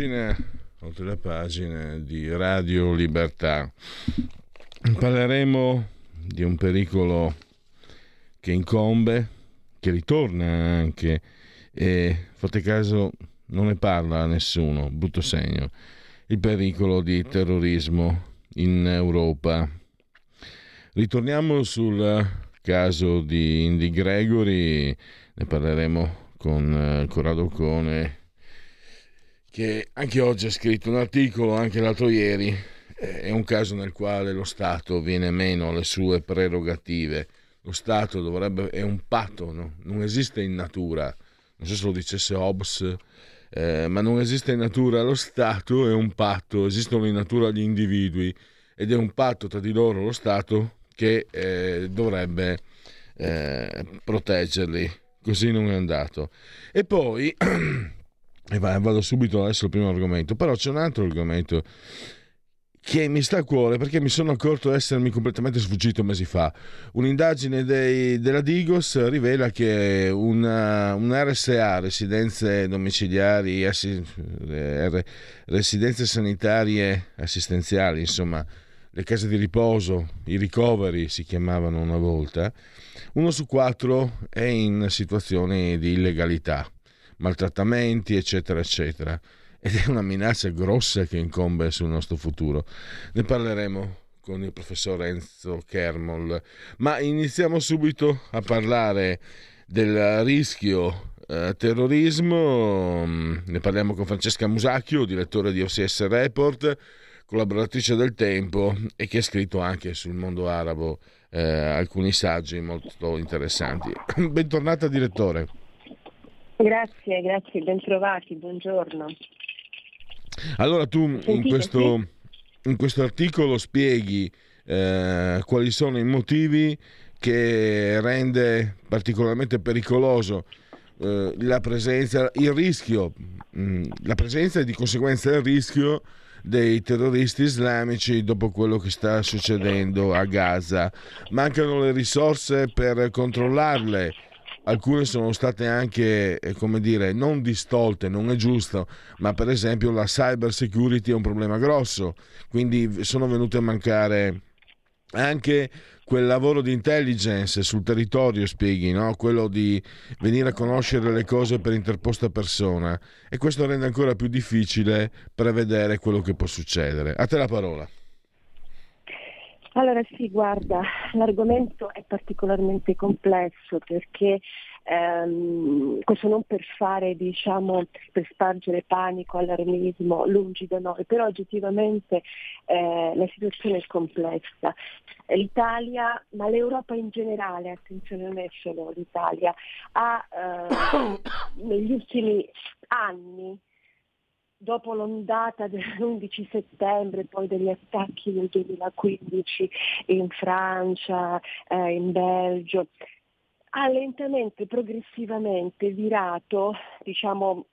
Pagina, oltre la pagina di Radio Libertà. Parleremo di un pericolo che incombe, che ritorna anche e fate caso non ne parla nessuno, brutto segno, il pericolo di terrorismo in Europa. Ritorniamo sul caso di Indy Gregory, ne parleremo con eh, Corrado Cone che anche oggi ha scritto un articolo, anche l'altro ieri, eh, è un caso nel quale lo Stato viene meno alle sue prerogative. Lo Stato dovrebbe, è un patto, no? non esiste in natura, non so se lo dicesse Hobbes, eh, ma non esiste in natura lo Stato, è un patto, esistono in natura gli individui ed è un patto tra di loro lo Stato che eh, dovrebbe eh, proteggerli. Così non è andato. E poi E vado subito adesso al primo argomento, però c'è un altro argomento che mi sta a cuore perché mi sono accorto di essermi completamente sfuggito mesi fa. Un'indagine dei, della Digos rivela che una, un RSA, residenze domiciliari, assi, residenze sanitarie assistenziali, insomma, le case di riposo, i ricoveri si chiamavano una volta, uno su quattro è in situazioni di illegalità maltrattamenti, eccetera, eccetera. Ed è una minaccia grossa che incombe sul nostro futuro. Ne parleremo con il professor Enzo Kermol, ma iniziamo subito a parlare del rischio eh, terrorismo. Ne parliamo con Francesca Musacchio, direttore di OCS Report, collaboratrice del Tempo e che ha scritto anche sul mondo arabo eh, alcuni saggi molto interessanti. Bentornata direttore. Grazie, grazie, bentrovati, buongiorno. Allora tu in questo, in questo, articolo spieghi eh, quali sono i motivi che rende particolarmente pericoloso eh, la presenza, il rischio, mh, mm, la presenza e di conseguenza il rischio dei terroristi islamici dopo quello che sta succedendo a Gaza. Mancano le risorse per controllarle alcune sono state anche, eh, come dire, non distolte, non è giusto, ma per esempio la cyber security è un problema grosso, quindi sono venute a mancare anche quel lavoro di intelligence sul territorio, spieghi, no? quello di venire a conoscere le cose per interposta persona e questo rende ancora più difficile prevedere quello che può succedere. A te la parola. Allora sì, guarda, l'argomento è particolarmente complesso perché ehm, questo non per fare, diciamo, per spargere panico, allarmismo, lungi da noi, però oggettivamente eh, la situazione è complessa. L'Italia, ma l'Europa in generale, attenzione non è solo l'Italia, ha eh, negli ultimi anni dopo l'ondata dell'11 settembre, poi degli attacchi del 2015 in Francia, eh, in Belgio, ha lentamente, progressivamente virato, diciamo,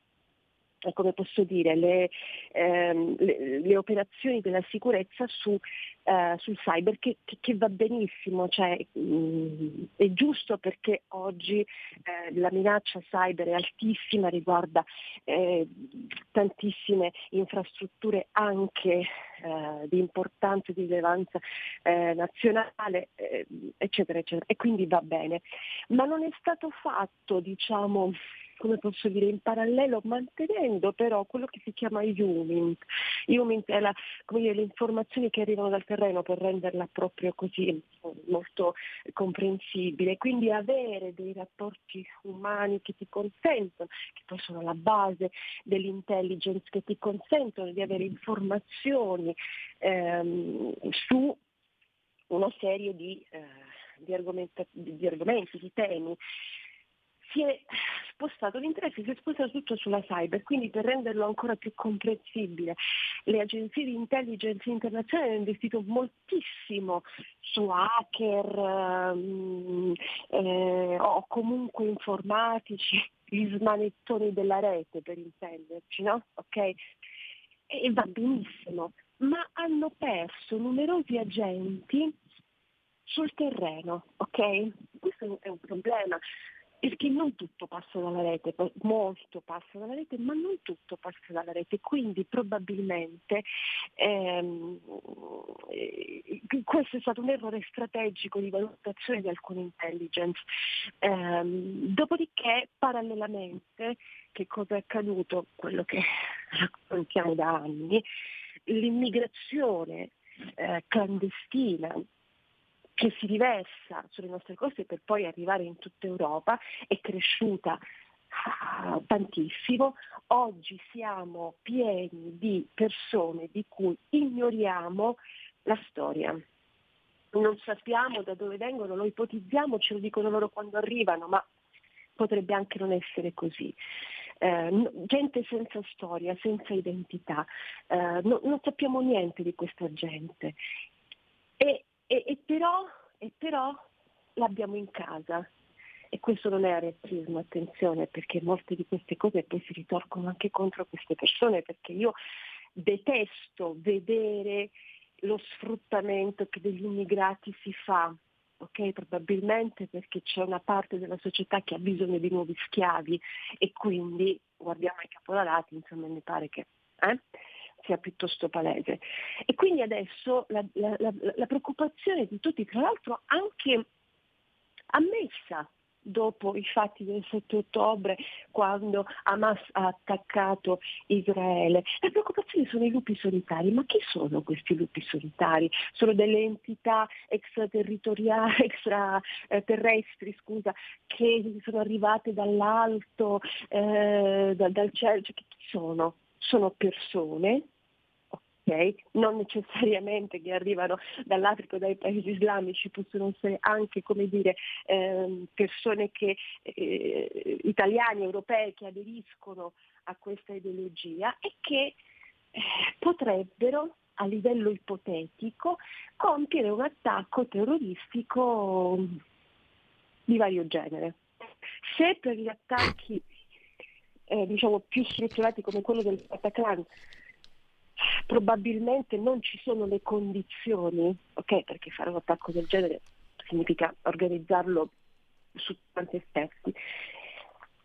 come posso dire, le, ehm, le, le, operazioni della sicurezza su, eh, sul cyber che, che, che, va benissimo, cioè, mh, mm, è giusto perché oggi eh, la minaccia cyber è altissima, riguarda eh, tantissime infrastrutture anche eh, di importanza e di rilevanza eh, nazionale, eccetera, eccetera, e quindi va bene. Ma non è stato fatto, diciamo, come posso dire, in parallelo, mantenendo però quello che si chiama Humint. Humint è la, dire, le informazioni che arrivano dal terreno per renderla proprio così molto comprensibile. Quindi avere dei rapporti umani che ti consentono, che poi sono la base dell'intelligence, che ti consentono di avere informazioni ehm, su una serie di, eh, di, di argomenti, di temi si è spostato l'interesse, si è spostato tutto sulla cyber, quindi per renderlo ancora più comprensibile le agenzie di intelligence internazionali hanno investito moltissimo su hacker um, eh, o comunque informatici, gli smanettoni della rete per intenderci, no? Ok? E va benissimo, ma hanno perso numerosi agenti sul terreno, ok? Questo è un problema perché non tutto passa dalla rete, molto passa dalla rete, ma non tutto passa dalla rete, quindi probabilmente ehm, eh, questo è stato un errore strategico di valutazione di alcune intelligence. Ehm, dopodiché, parallelamente, che cosa è accaduto? Quello che raccontiamo da anni, l'immigrazione eh, clandestina che si riversa sulle nostre coste per poi arrivare in tutta Europa è cresciuta ah, tantissimo. Oggi siamo pieni di persone di cui ignoriamo la storia. Non sappiamo da dove vengono, lo ipotizziamo, ce lo dicono loro quando arrivano, ma potrebbe anche non essere così. Eh, gente senza storia, senza identità, eh, no, non sappiamo niente di questa gente. E e, e, però, e però l'abbiamo in casa. E questo non è razzismo, attenzione, perché molte di queste cose poi si ritorcono anche contro queste persone, perché io detesto vedere lo sfruttamento che degli immigrati si fa, ok? Probabilmente perché c'è una parte della società che ha bisogno di nuovi schiavi e quindi guardiamo ai capolalati, insomma mi pare che... Eh? Sia piuttosto palese. E quindi adesso la, la, la, la preoccupazione di tutti, tra l'altro anche ammessa dopo i fatti del 7 ottobre, quando Hamas ha attaccato Israele. Le preoccupazioni sono i lupi solitari, ma chi sono questi lupi solitari? Sono delle entità extraterritoriali, extraterrestri, scusa, che sono arrivate dall'alto, eh, dal, dal cielo, cioè, chi sono? Sono persone Okay? non necessariamente che arrivano dall'Africa o dai paesi islamici, possono essere anche come dire, ehm, persone che, eh, italiani, europei che aderiscono a questa ideologia e che eh, potrebbero a livello ipotetico compiere un attacco terroristico di vario genere. Se per gli attacchi eh, diciamo, più strutturati come quello del Bataclan probabilmente non ci sono le condizioni, ok, perché fare un attacco del genere significa organizzarlo su tanti aspetti.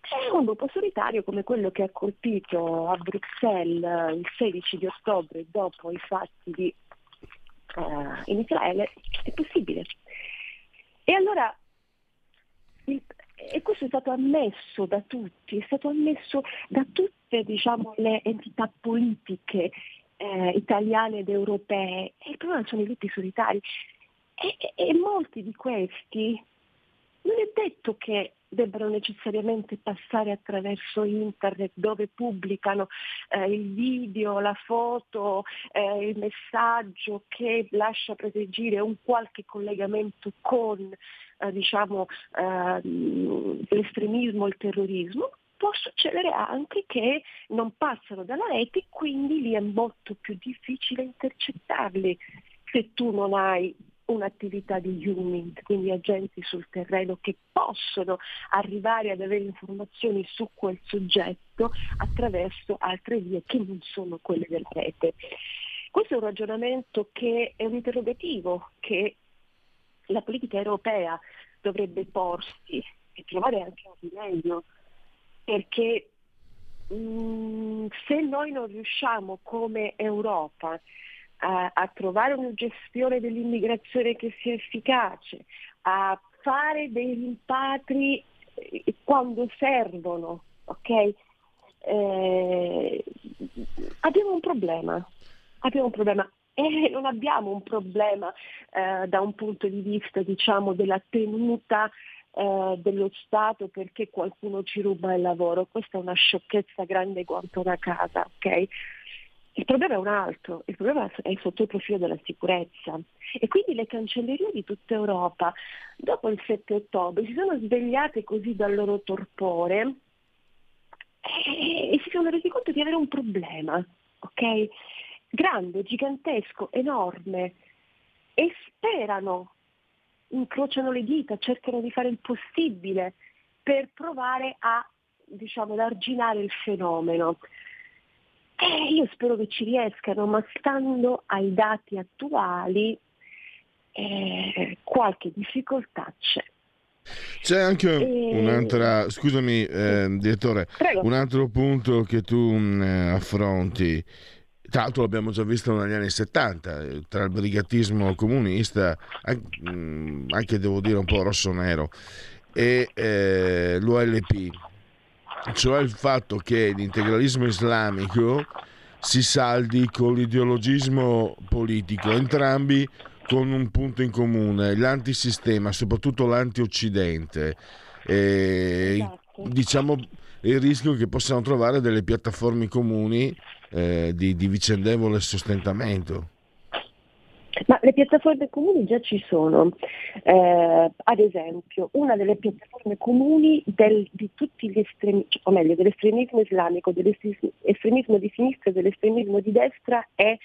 C'è un gruppo solitario come quello che ha colpito a Bruxelles il 16 di ottobre dopo i fatti di, uh, in Israele, è possibile. E allora il, e questo è stato ammesso da tutti, è stato ammesso da tutte diciamo, le entità politiche eh, italiane ed europee, e il problema sono i lupi solitari. E, e, e molti di questi non è detto che debbano necessariamente passare attraverso internet dove pubblicano eh, il video, la foto, eh, il messaggio che lascia presagire un qualche collegamento con eh, diciamo, ehm, l'estremismo, il terrorismo, può succedere anche che non passano dalla rete quindi lì è molto più difficile intercettarli se tu non hai un'attività di huming, quindi agenti sul terreno che possono arrivare ad avere informazioni su quel soggetto attraverso altre vie che non sono quelle della rete. Questo è un ragionamento che è un interrogativo che la politica europea dovrebbe porsi e trovare anche un rimedio perché mh, mm, se noi non riusciamo come Europa a, a trovare una gestione dell'immigrazione che sia efficace, a fare dei rimpatri eh, quando servono, ok? Eh, abbiamo un problema, abbiamo un problema e non abbiamo un problema eh, da un punto di vista diciamo, della tenuta eh, dello Stato perché qualcuno ci ruba il lavoro. Questa è una sciocchezza grande quanto una casa, ok? Il problema è un altro, il problema è sotto il profilo della sicurezza e quindi le cancellerie di tutta Europa dopo il 7 ottobre si sono svegliate così dal loro torpore e, si sono resi conto di avere un problema, ok? Grande, gigantesco, enorme e sperano, incrociano le dita, cercano di fare il possibile per provare a diciamo, ad arginare il fenomeno. Eh, io spero che ci riescano, ma stando ai dati attuali eh, qualche difficoltà c'è. C'è anche e... un'altra, scusami eh, direttore, Prego. un altro punto che tu mh, mm, affronti. Tra l'altro l'abbiamo già visto negli anni 70, tra il brigatismo comunista, anche, mm, anche devo dire un po' rosso-nero, e eh, l'OLP, cioè il fatto che l'integralismo islamico si saldi con l'ideologismo politico, entrambi con un punto in comune, l'antisistema, soprattutto l'antioccidente. E, esatto. Diciamo il rischio che possano trovare delle piattaforme comuni eh, di, di vicendevole sostentamento. Ma le piattaforme comuni già ci sono, eh, ad esempio una delle piattaforme comuni del, di tutti gli estremi, o meglio dell'estremismo islamico, dell'estremismo di sinistra e dell'estremismo di destra è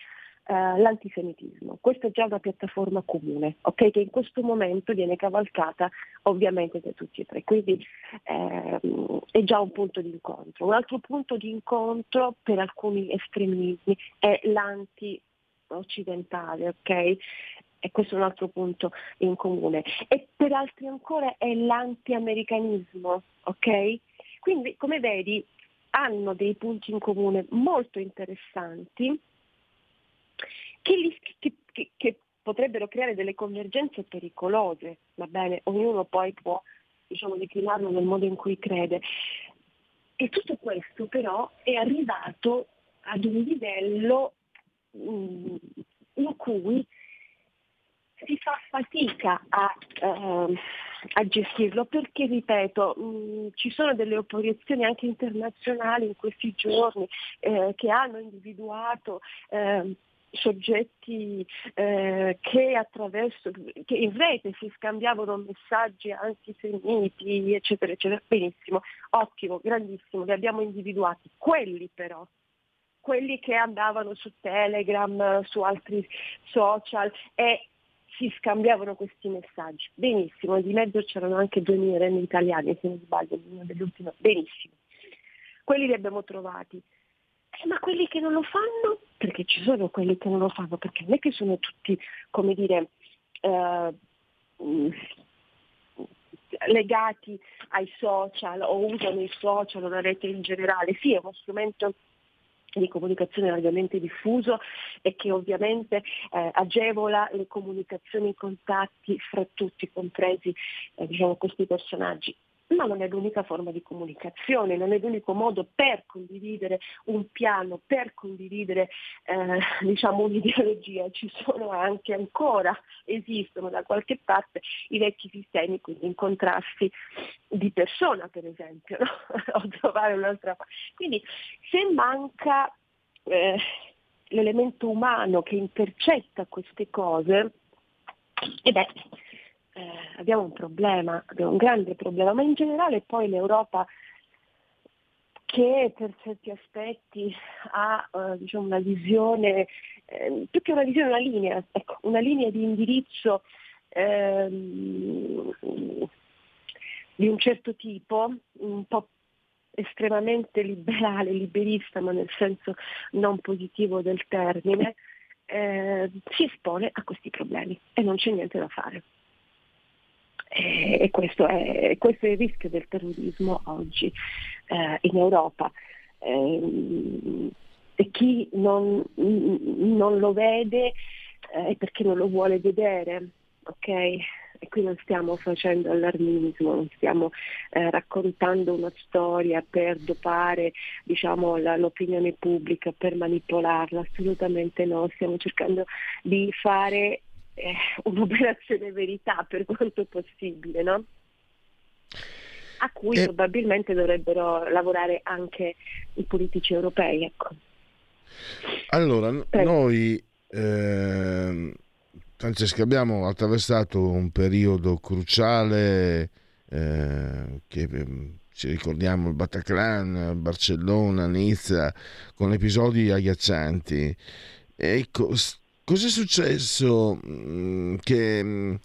Uh, l'antisemitismo. Questa è già una piattaforma comune, okay, che in questo momento viene cavalcata ovviamente da tutti e tre, quindi ehm, è già un punto di incontro. Un altro punto di incontro per alcuni estremismi è l'anti occidentale, ok? E questo è un altro punto in comune. E per altri ancora è l'anti-americanismo, ok? Quindi, come vedi, hanno dei punti in comune molto interessanti che, li, che, che, che potrebbero creare delle convergenze pericolose, va bene? Ognuno poi può diciamo, declinarlo nel modo in cui crede. E tutto questo però è arrivato ad un livello Mm, in cui si fa fatica a, uh, a gestirlo perché, ripeto, mh, mm, ci sono delle opposizioni anche internazionali in questi giorni eh, che hanno individuato eh, soggetti eh, che attraverso che in rete si scambiavano messaggi antisemiti eccetera eccetera benissimo ottimo grandissimo li abbiamo individuati quelli però quelli che andavano su Telegram, su altri social e si scambiavano questi messaggi. Benissimo, di mezzo c'erano anche due minorenni italiani, se non sbaglio, uno dell'ultimo. Benissimo. Quelli li abbiamo trovati. Eh, ma quelli che non lo fanno? Perché ci sono quelli che non lo fanno, perché non è che sono tutti, come dire, eh, legati ai social o usano i social o la rete in generale. Sì, è uno strumento di comunicazione largamente diffuso e che ovviamente eh, agevola le comunicazioni e i contatti fra tutti, compresi eh, diciamo, questi personaggi ma non è l'unica forma di comunicazione, non è l'unico modo per condividere un piano, per condividere eh, diciamo, un'ideologia. Ci sono anche ancora, esistono da qualche parte i vecchi sistemi, quindi incontrarsi di persona per esempio, no? o trovare un'altra parte. Quindi se manca eh, l'elemento umano che intercetta queste cose, e beh, eh, abbiamo un problema, abbiamo un grande problema, ma in generale poi l'Europa che per certi aspetti ha eh, diciamo, una visione, eh, più che una visione, una linea, ecco, una linea di indirizzo ehm, di un certo tipo, un po' estremamente liberale, liberista, ma nel senso non positivo del termine, eh, si espone a questi problemi e non c'è niente da fare. E questo è, questo è il rischio del terrorismo oggi eh, in Europa. Eh, e chi non, non, lo vede eh, è perché non lo vuole vedere. Okay? e qui non stiamo facendo allarmismo, non stiamo eh, raccontando una storia per dopare diciamo, la, l'opinione pubblica, per manipolarla, assolutamente no, stiamo cercando di fare eh, un'operazione verità per quanto possibile, no? a cui e... probabilmente dovrebbero lavorare anche i politici europei. Ecco. Allora, Prego. noi eh, Francesca abbiamo attraversato un periodo cruciale eh, che ehm, ci ricordiamo il Bataclan, Barcellona, Nizza, con episodi agghiaccianti. Ecco, cos'è successo? Mm, che, mm,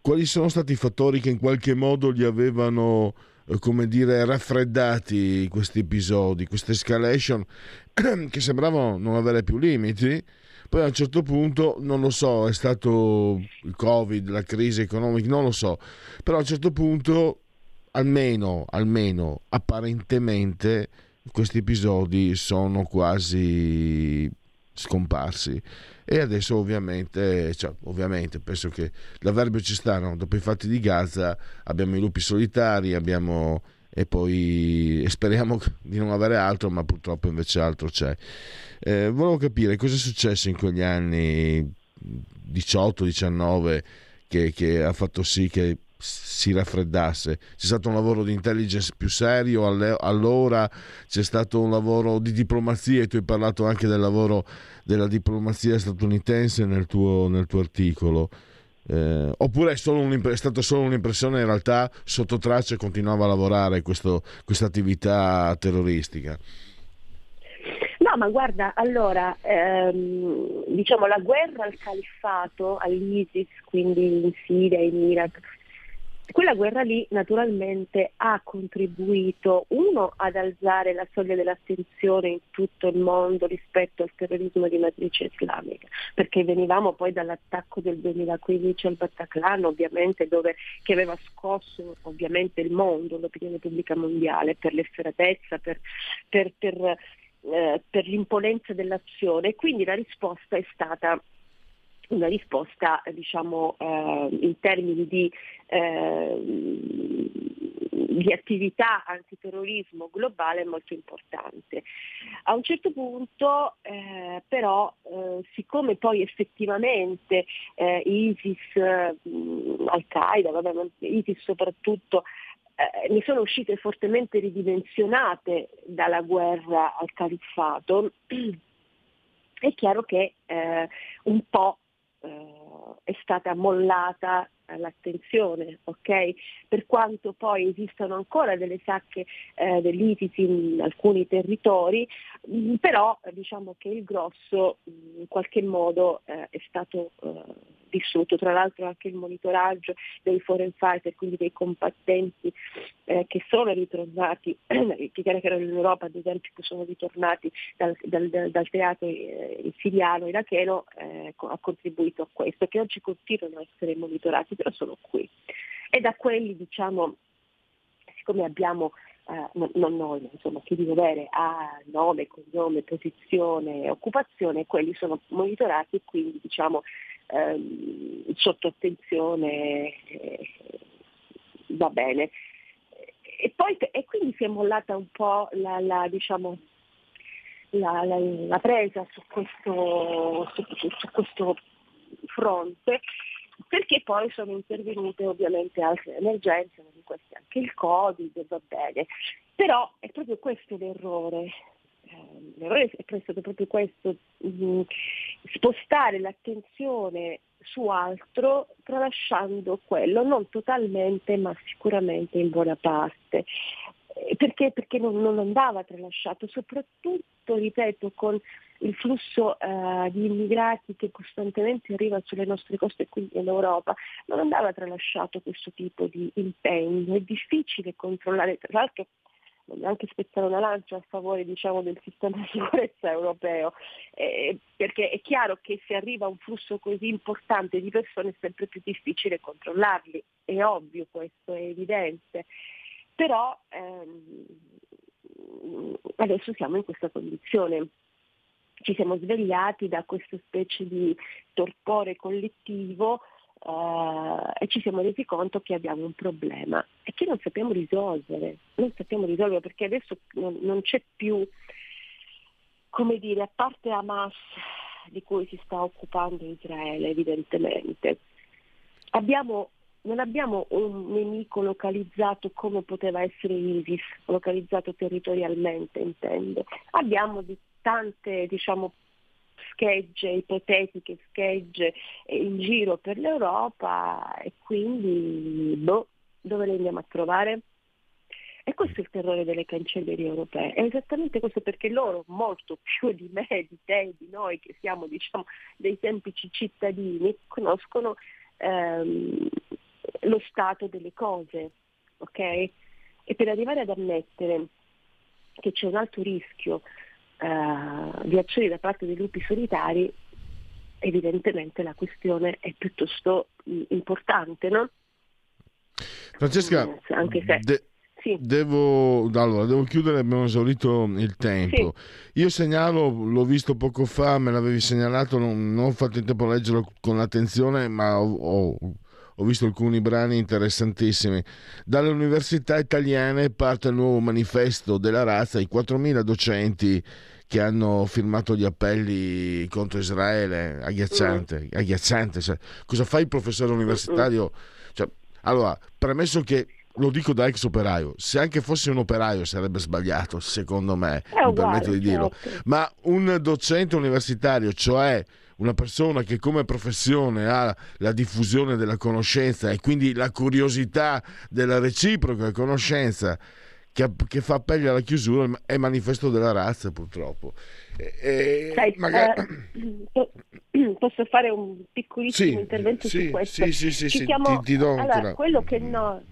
quali sono stati i fattori che in qualche modo li avevano eh, come dire, raffreddati questi episodi, queste escalation che sembravano non avere più limiti. Poi a un certo punto, non lo so, è stato il Covid, la crisi economica, non lo so, però a un certo punto, almeno, almeno apparentemente, questi episodi sono quasi scomparsi e adesso ovviamente, cioè, ovviamente penso che l'avverbio ci sta, no? dopo i fatti di Gaza abbiamo i lupi solitari, abbiamo e poi speriamo di non avere altro, ma purtroppo invece altro c'è. Eh, volevo capire cosa è successo in quegli anni 18-19 che, che ha fatto sì che si raffreddasse. C'è stato un lavoro di intelligence più serio allora, c'è stato un lavoro di diplomazia e tu hai parlato anche del lavoro della diplomazia statunitense nel tuo, nel tuo articolo. Eh, oppure è, solo è stata solo un'impressione, in realtà sotto traccia continuava a lavorare questa attività terroristica? No, ma guarda, allora, ehm, diciamo la guerra al califfato, all'ISIS, quindi in Siria, in Iraq, quella guerra lì naturalmente ha contribuito, uno, ad alzare la soglia dell'attenzione in tutto il mondo rispetto al terrorismo di matrice islamica, perché venivamo poi dall'attacco del 2015 al Bataclan, ovviamente, dove, che aveva scosso ovviamente il mondo, l'opinione pubblica mondiale, per l'efferatezza, per, per, per, eh, per l'imponenza dell'azione. Quindi la risposta è stata una risposta diciamo, eh, in termini di, eh, di, attività antiterrorismo globale molto importante. A un certo punto eh, però eh, siccome poi effettivamente eh, ISIS, Al-Qaeda, vabbè, ISIS soprattutto, eh, ne sono uscite fortemente ridimensionate dalla guerra al califfato, è chiaro che un po' eh, è stata mollata l'attenzione, ok? Per quanto poi esistano ancora delle sacche eh, dell'ISIS in alcuni territori, mh, mm, però diciamo che il grosso mh, mm, in qualche modo eh, è stato eh, vissuto, tra l'altro anche il monitoraggio dei foreign fighter, quindi dei combattenti eh, che sono ritornati, che erano in Europa ad esempio, che sono ritornati dal, dal, dal teatro eh, siriano iracheno, eh, ha contribuito a questo, che oggi continuano a essere monitorati però sono qui. E da quelli, diciamo, siccome abbiamo Uh, non noi, insomma chi di dovere ha nome, cognome, posizione, occupazione, quelli sono monitorati e quindi diciamo ehm, sotto attenzione eh, va bene. E, poi, e quindi si è mollata un po' la, la, diciamo, la, la presa su questo, su, su questo fronte perché poi sono intervenute ovviamente altre emergenze, di queste anche il Covid, va bene. Però è proprio questo l'errore. Eh, l'errore è stato proprio questo, mm, spostare l'attenzione su altro tralasciando quello, non totalmente ma sicuramente in buona parte. Eh, perché? Perché non, non andava tralasciato, soprattutto, ripeto, con il flusso eh, di immigrati che costantemente arriva sulle nostre coste qui in Europa, non andava tralasciato questo tipo di impegno. È difficile controllare, tra l'altro voglio anche spezzare una lancia a favore diciamo, del sistema di sicurezza europeo, eh, perché è chiaro che se arriva un flusso così importante di persone è sempre più difficile controllarli, è ovvio questo, è evidente. Però ehm, adesso siamo in questa condizione. Ci siamo svegliati da questa specie di torpore collettivo Uh, e ci siamo resi conto che abbiamo un problema e che non sappiamo risolvere, non sappiamo risolvere perché adesso non, non c'è più, come dire, a parte Hamas di cui si sta occupando Israele evidentemente, abbiamo, non abbiamo un nemico localizzato come poteva essere ISIS, localizzato territorialmente intendo, abbiamo di tante diciamo, schegge, ipotetiche schegge in giro per l'Europa e quindi boh, dove le andiamo a trovare? E questo è il terrore delle cancellerie europee, è esattamente questo perché loro, molto più di me, di te, di noi che siamo diciamo, dei semplici cittadini, conoscono ehm, lo stato delle cose, ok? E per arrivare ad ammettere che c'è un alto rischio eh, di azioni da parte dei lupi solitari, evidentemente la questione è piuttosto mm, importante, no? Francesca, mm, anche se... De- sì. Devo, allora, devo, chiudere, abbiamo esaurito il tempo. Sì. Io segnalo, l'ho visto poco fa, me l'avevi segnalato, non, non ho fatto in tempo a leggerlo con attenzione, ma ho, ho, ho, visto alcuni brani interessantissimi. Dalle università italiane parte il nuovo manifesto della razza, i 4.000 docenti che hanno firmato gli appelli contro Israele, agghiacciante, mm. agghiacciante. Cioè, cosa fa il professore universitario? Cioè, allora, premesso che lo dico da ex operaio, se anche fosse un operaio sarebbe sbagliato, secondo me, mi permetto di dirlo, certo. ma un docente universitario, cioè una persona che come professione ha la diffusione della conoscenza e quindi la curiosità della reciproca conoscenza, che, che fa appello alla chiusura è manifesto della razza purtroppo. E, Sai, magari... eh, posso fare un piccolissimo sì, intervento sì, su questo? Sì, sì, sì, sì chiamo... ti, ti do allora, quello che no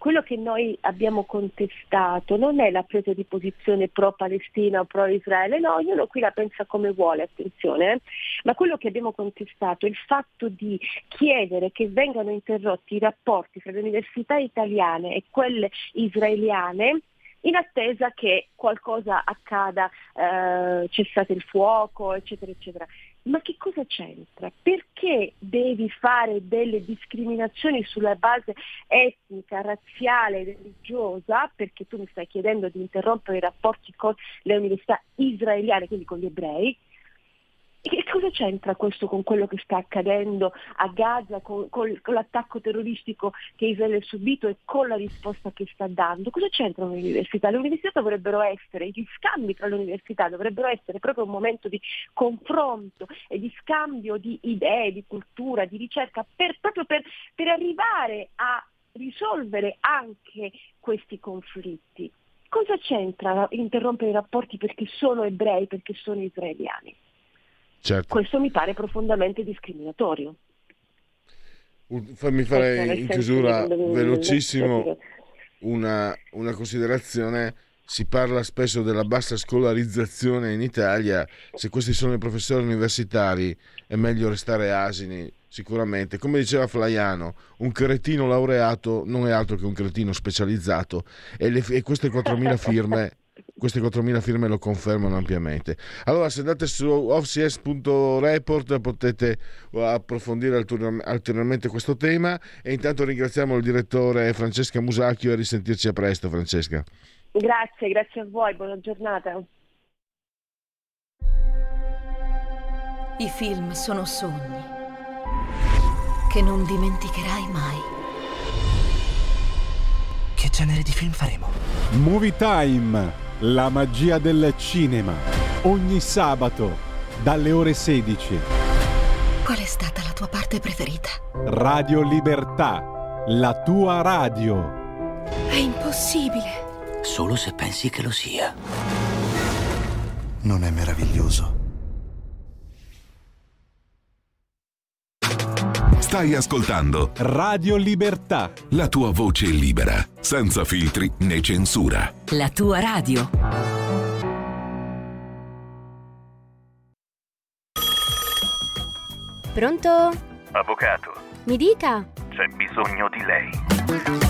quello che noi abbiamo contestato non è la presa di posizione pro-Palestina o pro-Israele, no, ognuno qui la pensa come vuole, attenzione, eh? ma quello che abbiamo contestato è il fatto di chiedere che vengano interrotti i rapporti tra le università italiane e quelle israeliane in attesa che qualcosa accada, eh, cessate il fuoco, eccetera, eccetera ma che cosa c'entra? Perché devi fare delle discriminazioni sulla base etnica, razziale, religiosa? Perché tu mi stai chiedendo di interrompere i rapporti con le università israeliane, quindi con gli ebrei, che cosa c'entra questo con quello che sta accadendo a Gaza, con, con, con, l'attacco terroristico che Israele ha subito e con la risposta che sta dando? Cosa c'entrano le università? Le università dovrebbero essere, gli scambi tra le università dovrebbero essere proprio un momento di confronto e di scambio di idee, di cultura, di ricerca, per, proprio per, per arrivare a risolvere anche questi conflitti. Cosa c'entra interrompere i rapporti perché sono ebrei, perché sono israeliani? Certo. Questo mi pare profondamente discriminatorio. Fammi fare ecco, in chiusura velocissimo una, una considerazione si parla spesso della bassa scolarizzazione in Italia, se questi sono i professori universitari è meglio restare asini, sicuramente. Come diceva Flaiano, un cretino laureato non è altro che un cretino specializzato e, le, e queste 4.000 firme queste 4.000 firme lo confermano ampiamente. Allora, se andate su offcs.report potete uh, approfondire ulteriormente questo tema e intanto ringraziamo il direttore Francesca Musacchio e risentirci a presto, Francesca. Grazie, grazie a voi, buona giornata. I film sono sogni che non dimenticherai mai. Che genere di film faremo? Movie Time la magia del cinema. Ogni sabato, dalle ore 16. Qual è stata la tua parte preferita? Radio Libertà, la tua radio. È impossibile. Solo se pensi che lo sia. Non è meraviglioso? Stai ascoltando Radio Libertà. La tua voce libera, senza filtri né censura. La tua radio. Pronto? Avvocato. Mi dica. C'è bisogno di lei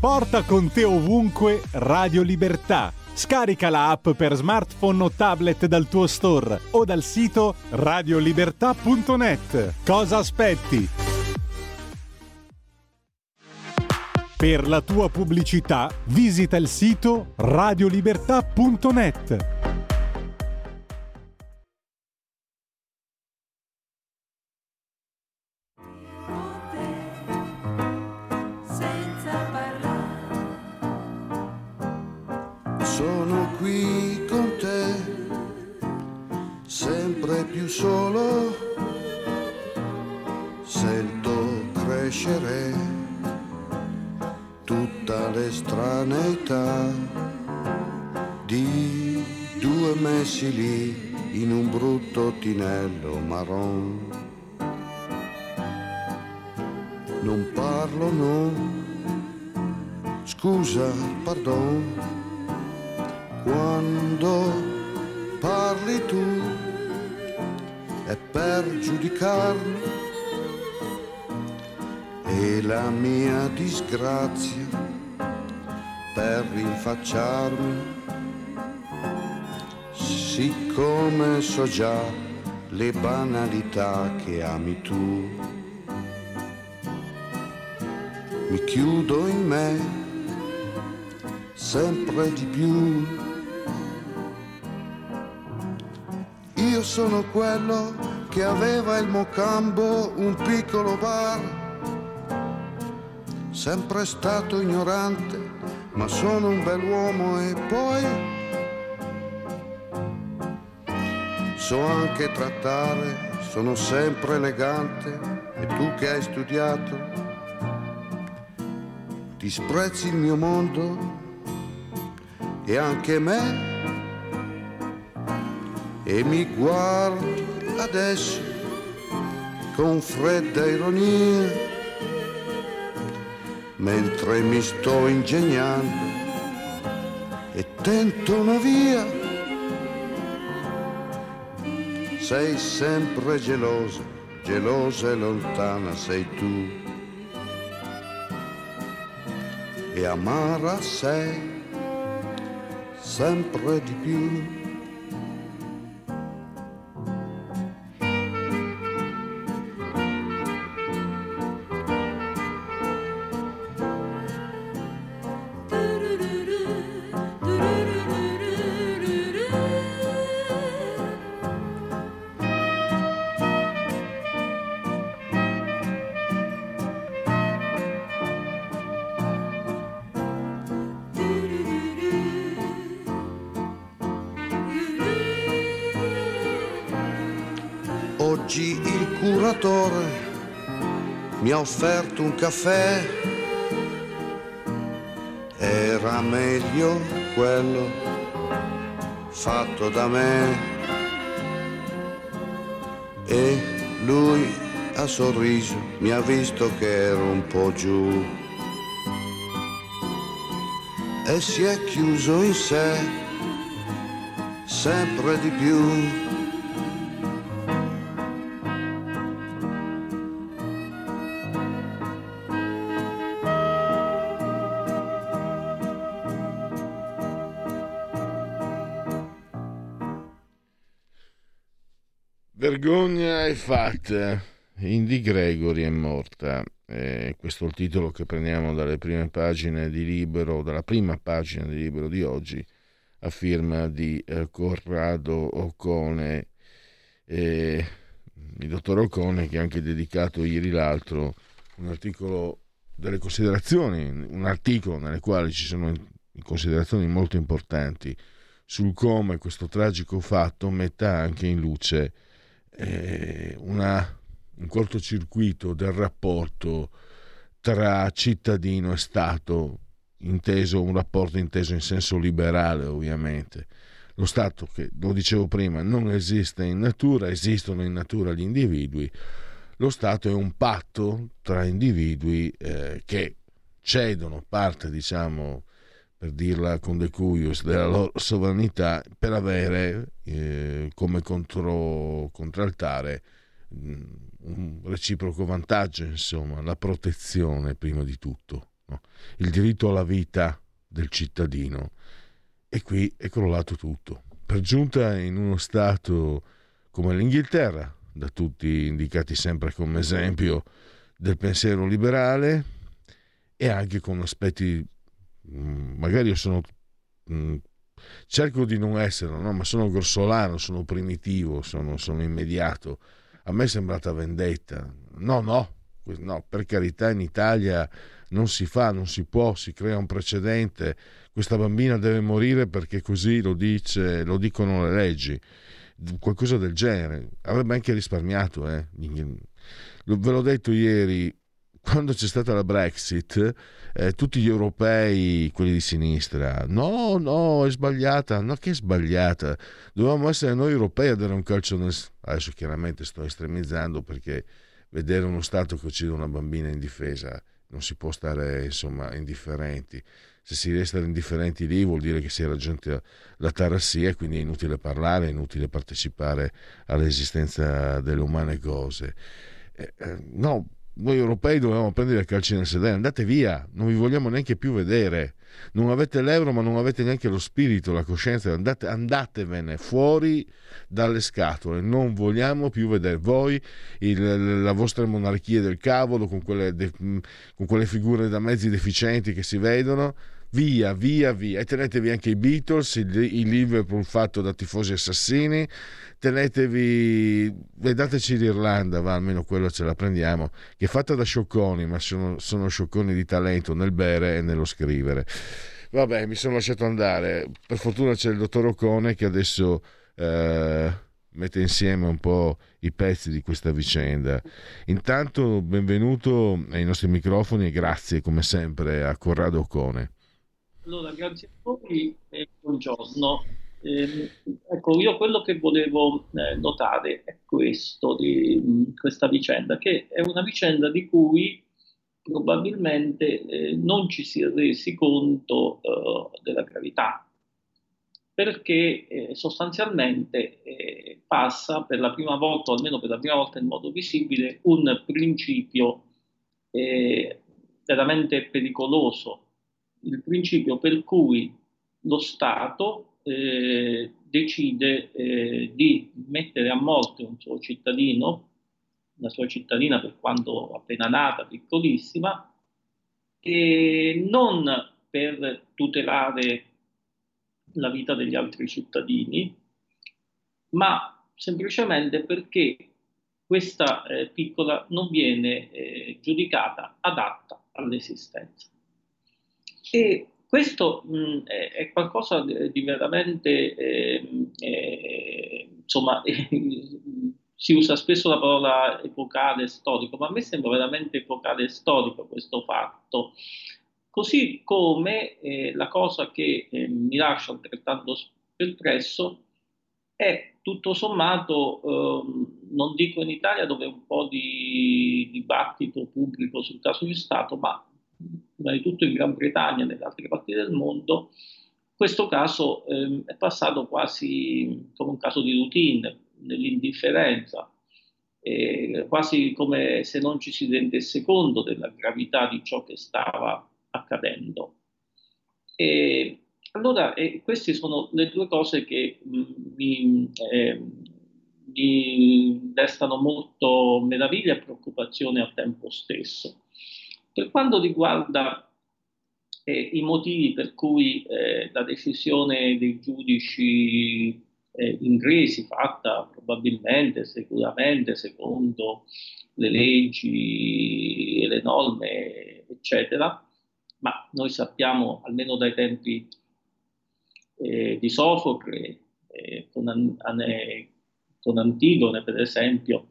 Porta con te ovunque Radio Libertà. Scarica la app per smartphone o tablet dal tuo store o dal sito radiolibertà.net. Cosa aspetti? Per la tua pubblicità visita il sito radiolibertà.net. solo, sento crescere tutta l'estraneità di due messi lì in un brutto tinello marron. Non parlo, no, scusa, pardon. Quando parli tu è per giudicarmi. E la mia disgrazia per rinfacciarmi. Siccome so già le banalità che ami tu mi chiudo in me sempre di più Io sono quello che aveva il mocambo, un piccolo bar. Sempre stato ignorante, ma sono un bell'uomo e poi so anche trattare, sono sempre elegante e tu che hai studiato disprezzi il mio mondo e anche me e mi guardi adesso con fredda ironia mentre mi sto ingegnando e tento una via. Sei sempre gelosa, gelosa e lontana sei tu. E amara sei sempre di più. Offerto un caffè, era meglio quello fatto da me. E lui ha sorriso, mi ha visto che ero un po' giù e si è chiuso in sé sempre di più. È fatta. Indy Gregory è morta. Eh, questo è il titolo che prendiamo dalle prime pagine di Libero, dalla prima pagina di Libero di oggi, a firma di eh, Corrado Occone. Eh, il dottor Occone che ha anche dedicato ieri l'altro un articolo delle considerazioni, un articolo nelle quali ci sono considerazioni molto importanti sul come questo tragico fatto metta anche in luce eh, una un cortocircuito del rapporto tra cittadino e Stato, inteso, un rapporto inteso in senso liberale ovviamente. Lo Stato, che lo dicevo prima, non esiste in natura, esistono in natura gli individui. Lo Stato è un patto tra individui eh, che cedono parte, diciamo, per dirla con De Cuius, della loro sovranità per avere eh, come contro, contraltare un reciproco vantaggio, insomma, la protezione prima di tutto, no? il diritto alla vita del cittadino. E qui è crollato tutto. Per giunta in uno Stato come l'Inghilterra, da tutti indicati sempre come esempio del pensiero liberale, e anche con aspetti, mm, magari io sono mm, cerco di non esserlo, no? ma sono grossolano, sono primitivo, sono, sono immediato a me è sembrata vendetta. No, no, no, per carità in Italia non si fa, non si può, si crea un precedente. Questa bambina deve morire perché così lo, dice, lo dicono le leggi. Qualcosa del genere. Avrebbe anche risparmiato. Eh. Ve l'ho detto ieri, quando c'è stata la Brexit, eh, tutti gli europei, quelli di sinistra, no, no, è sbagliata, no, che è sbagliata, dovevamo essere noi europei a dare un calcio nel... Adesso chiaramente sto estremizzando perché vedere uno Stato che uccide una bambina indifesa non si può stare insomma indifferenti. Se si resta indifferenti lì vuol dire che si è raggiunta la tarassia quindi è inutile parlare, è inutile partecipare all'esistenza delle umane cose. Eh, eh, no, noi europei dovevamo prendere calci nel sedere, andate via, non vi vogliamo neanche più vedere. Non avete l'euro, ma non avete neanche lo spirito, la coscienza. Andate, andatevene fuori dalle scatole. Non vogliamo più vedere voi, il, la vostra monarchia del cavolo, con quelle, de, con quelle figure da mezzi deficienti che si vedono via, via, via. E tenetevi anche i Beatles, il Liverpool fatto da tifosi assassini, tenetevi, vedateci l'Irlanda, va, almeno quello ce la prendiamo, che è fatta da sciocconi, ma sono, sono sciocconi di talento nel bere e nello scrivere. Vabbè, mi sono lasciato andare. Per fortuna c'è il dottor Ocone che adesso eh, mette insieme un po' i pezzi di questa vicenda. Intanto, benvenuto ai nostri microfoni e grazie come sempre a Corrado Ocone. Allora, grazie a voi e buongiorno. Eh, ecco, io quello che volevo eh, notare è questo di mh, questa vicenda, che è una vicenda di cui probabilmente eh, non ci si è resi conto eh, della gravità, perché eh, sostanzialmente eh, passa per la prima volta, o almeno per la prima volta in modo visibile, un principio veramente pericoloso il principio per cui lo Stato eh, decide eh, di mettere a morte un suo cittadino, una sua cittadina per quanto appena nata, piccolissima, e non per tutelare la vita degli altri cittadini, ma semplicemente perché questa eh, piccola non viene eh, giudicata adatta all'esistenza. E questo mh, è, qualcosa di veramente, eh, eh, insomma, si usa spesso la parola epocale storico, ma a me sembra veramente epocale storico questo fatto. Così come eh, la cosa che eh, mi lascia altrettanto per presso e tutto sommato, ehm, non dico in Italia dove un po' di dibattito pubblico sul caso di Stato, ma tutto in Gran Bretagna e nelle altre parti del mondo, questo caso ehm, è passato quasi come un caso di routine, nell'indifferenza, eh, quasi come se non ci si rendesse conto della gravità di ciò che stava accadendo. E allora, eh, queste sono le due cose che mh, mm, mi, eh, mi destano molto meraviglia e preoccupazione al tempo stesso. Per quanto riguarda eh, i motivi per cui eh, la decisione dei giudici eh, inglesi, fatta probabilmente, sicuramente secondo le leggi e le norme, eccetera, ma noi sappiamo almeno dai tempi eh, di Sofocle, eh, con, con, Antigone per esempio,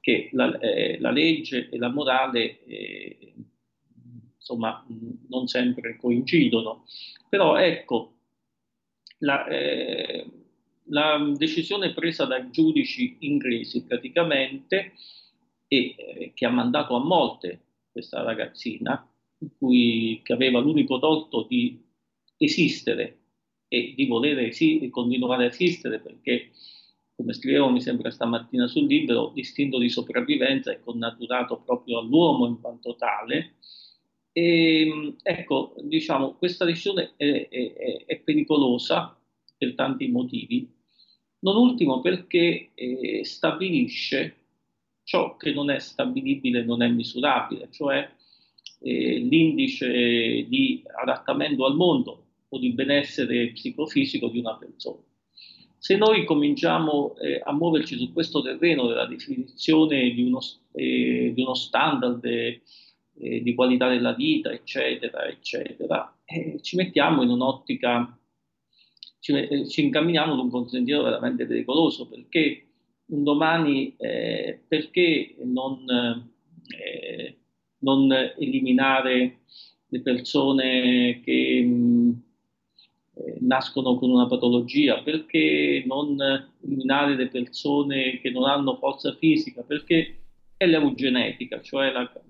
che la, eh, la, legge e la morale insomma non sempre coincidono. Però ecco, la, eh, la decisione presa dai giudici inglesi praticamente e eh, che ha mandato a morte questa ragazzina, cui, che aveva l'unico torto di esistere e di voler esi- continuare a esistere perché, come scrivevo mi sembra stamattina sul libro, l'istinto di sopravvivenza è connaturato proprio all'uomo in quanto tale. E, ecco, diciamo, questa decisione è, è, è pericolosa per tanti motivi, non ultimo perché eh, stabilisce ciò che non è stabilibile, non è misurabile, cioè eh, l'indice di adattamento al mondo o di benessere psicofisico di una persona. Se noi cominciamo eh, a muoverci su questo terreno della definizione di uno, eh, di uno standard eh, di qualità della vita, eccetera, eccetera, eh, ci mettiamo in un'ottica, ci, eh, ci incamminiamo ad un consentito veramente pericoloso perché un domani eh, perché non, non eliminare le persone che mh, eh, nascono con una patologia, perché non eliminare le persone che non hanno forza fisica, perché è l'eugenetica, cioè la, eh,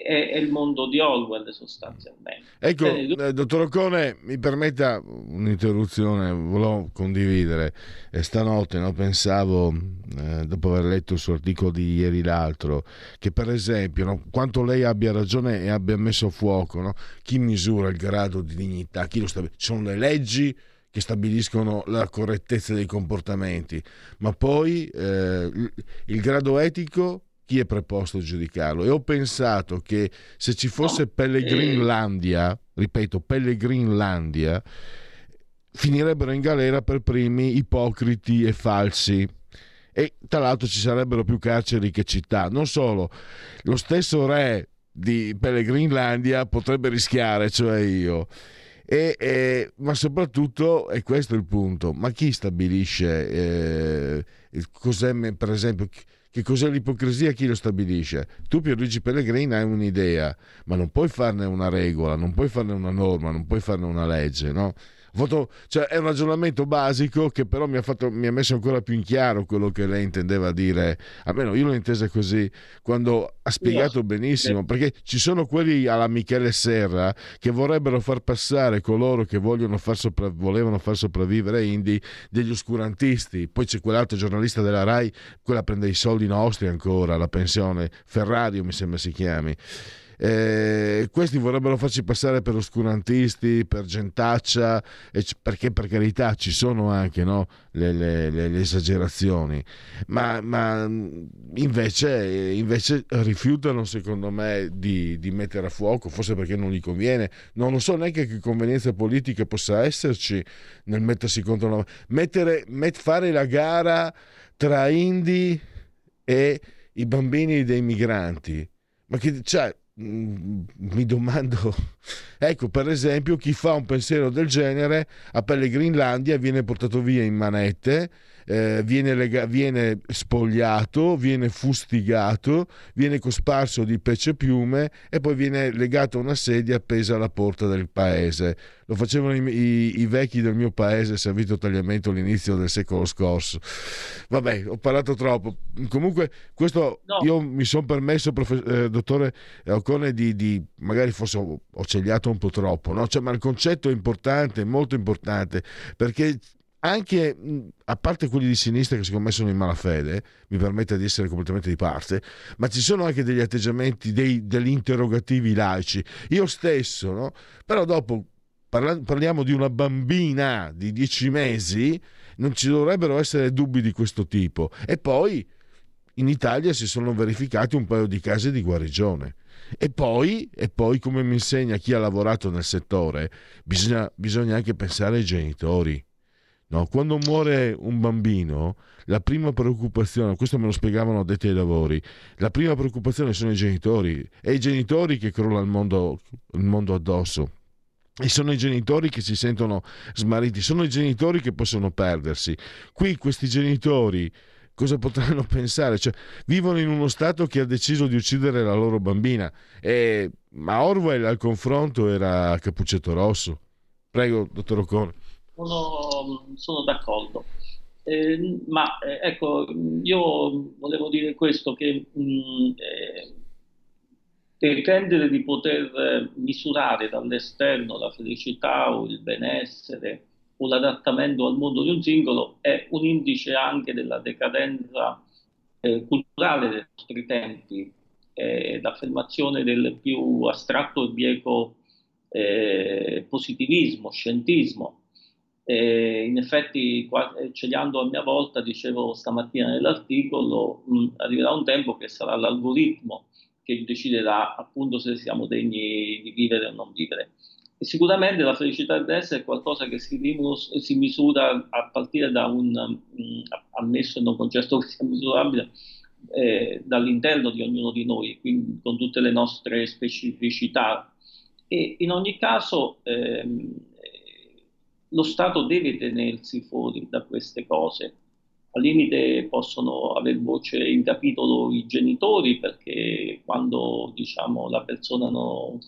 è, è, il mondo di Orwell sostanzialmente. Ecco, eh, dottor Ocone, mi permetta un'interruzione, volevo condividere. Eh, stanotte no, pensavo, eh, dopo aver letto il suo articolo di ieri l'altro, che per esempio, no, quanto lei abbia ragione e abbia messo a fuoco, no, chi misura il grado di dignità, chi lo sta... sono le leggi che stabiliscono la correttezza dei comportamenti, ma poi eh, il grado etico chi è preposto a giudicarlo. E ho pensato che se ci fosse Pellegrinlandia, ripeto, Pellegrinlandia, finirebbero in galera per primi ipocriti e falsi. E tra l'altro ci sarebbero più carceri che città. Non solo, lo stesso re di Pellegrinlandia potrebbe rischiare, cioè io. E, e, ma soprattutto, e questo è il punto, ma chi stabilisce eh, cos'è, per esempio, che cos'è l'ipocrisia? Chi lo stabilisce? Tu, Pierluigi Pellegrini, hai un'idea, ma non puoi farne una regola, non puoi farne una norma, non puoi farne una legge, no? Voto, cioè, è un ragionamento basico che però mi ha, fatto, mi ha, messo ancora più in chiaro quello che lei intendeva dire, almeno io l'ho intesa così, quando ha spiegato benissimo, perché ci sono quelli alla Michele Serra che vorrebbero far passare coloro che far sopra, volevano far sopravvivere Indy degli oscurantisti, poi c'è quell'altro giornalista della RAI, quella prende i soldi nostri ancora, la pensione, Ferrario mi sembra si chiami. Eh, questi vorrebbero farci passare per oscurantisti, per gentaccia, perché per carità ci sono anche no, le, le, le, le, esagerazioni, ma, ma invece, invece, rifiutano secondo me di, di, mettere a fuoco, forse perché non gli conviene, non lo so neanche che convenienza politica possa esserci nel mettersi contro una... Mettere, met, fare la gara tra Indi e i bambini dei migranti. Ma che, cioè, mi domando, ecco per esempio chi fa un pensiero del genere a Pellegrinlandia viene portato via in manette eh, viene, lega- viene, spogliato, viene fustigato, viene cosparso di pece piume e poi viene legato a una sedia appesa alla porta del paese. Lo facevano i, i, i vecchi del mio paese, servito tagliamento all'inizio del secolo scorso. Vabbè, ho parlato troppo. Comunque, questo no. io mi sono permesso, profe- eh, dottore Ocone, di, di, magari forse ho, ho cegliato un po' troppo, no? cioè, ma il concetto è importante, molto importante, perché anche a parte quelli di sinistra che secondo me sono in malafede, mi permette di essere completamente di parte, ma ci sono anche degli atteggiamenti, dei, degli interrogativi laici. Io stesso, no? però dopo parla, parliamo di una bambina di dieci mesi, non ci dovrebbero essere dubbi di questo tipo. E poi in Italia si sono verificati un paio di casi di guarigione. E poi, e poi, come mi insegna chi ha lavorato nel settore, bisogna, bisogna anche pensare ai genitori No, quando muore un bambino, la prima preoccupazione, questo me lo spiegavano addetti ai lavori, la prima preoccupazione sono i genitori, è i genitori che crolla il mondo, il mondo addosso. E sono i genitori che si sentono smarriti, sono i genitori che possono perdersi. Qui questi genitori cosa potranno pensare? Cioè, vivono in uno Stato che ha deciso di uccidere la loro bambina. E, ma Orwell al confronto era Cappuccetto Rosso. Prego, dottor Ocone sono, sono d'accordo. Eh, ma eh, ecco, io volevo dire questo, che mh, mm, eh, pretendere di poter misurare dall'esterno la felicità o il benessere o l'adattamento al mondo di un singolo è un indice anche della decadenza eh, culturale dei nostri tempi, eh, l'affermazione del più astratto e bieco eh, positivismo, scientismo e in effetti, cegliando a mia volta, dicevo stamattina nell'articolo, mh, arriverà un tempo che sarà l'algoritmo che deciderà appunto se siamo degni di vivere o non vivere. E sicuramente la felicità del benessere è qualcosa che si, si, misura a partire da un, mh, ammesso e non concesso che sia misurabile, eh, dall'interno di ognuno di noi, quindi con tutte le nostre specificità. E in ogni caso... Ehm, lo Stato deve tenersi fuori da queste cose. Al limite possono aver voce in capitolo i genitori perché quando diciamo, la persona no,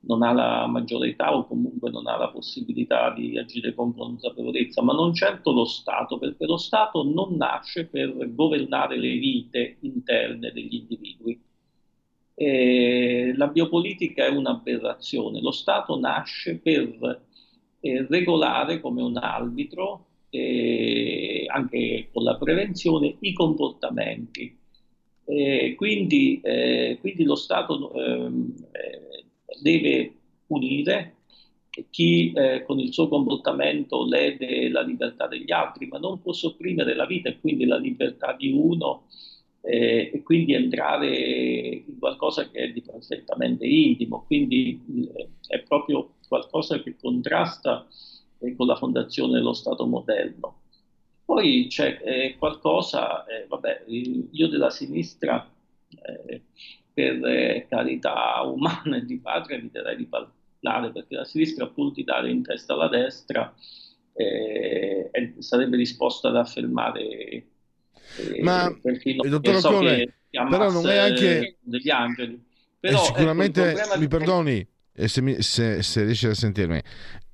non ha la maggiore età o comunque non ha la possibilità di agire con consapevolezza, ma non certo lo Stato, perché lo Stato non nasce per governare le vite interne degli individui. E la biopolitica è un'aberrazione, lo Stato nasce per regolare come un arbitro, eh, anche con la prevenzione, i comportamenti. Eh, quindi, eh, quindi, lo Stato ehm, eh, deve punire chi eh, con il suo comportamento lede la libertà degli altri, ma non può sopprimere la vita e quindi la libertà di uno eh, e quindi entrare in qualcosa che è di perfettamente intimo. Quindi eh, è proprio qualcosa che contrasta eh, con la fondazione dello Stato moderno. Poi c'è eh, qualcosa, eh, vabbè, io della sinistra, eh, per eh, carità umana e di patria, eviterei di parlare, perché la sinistra, pur di dare in testa alla destra, sarebbe disposta ad affermare ma il dottor so però non è anche degli angeli però, sicuramente ecco, mi perdoni e se, mi, se, se riesce a sentirmi,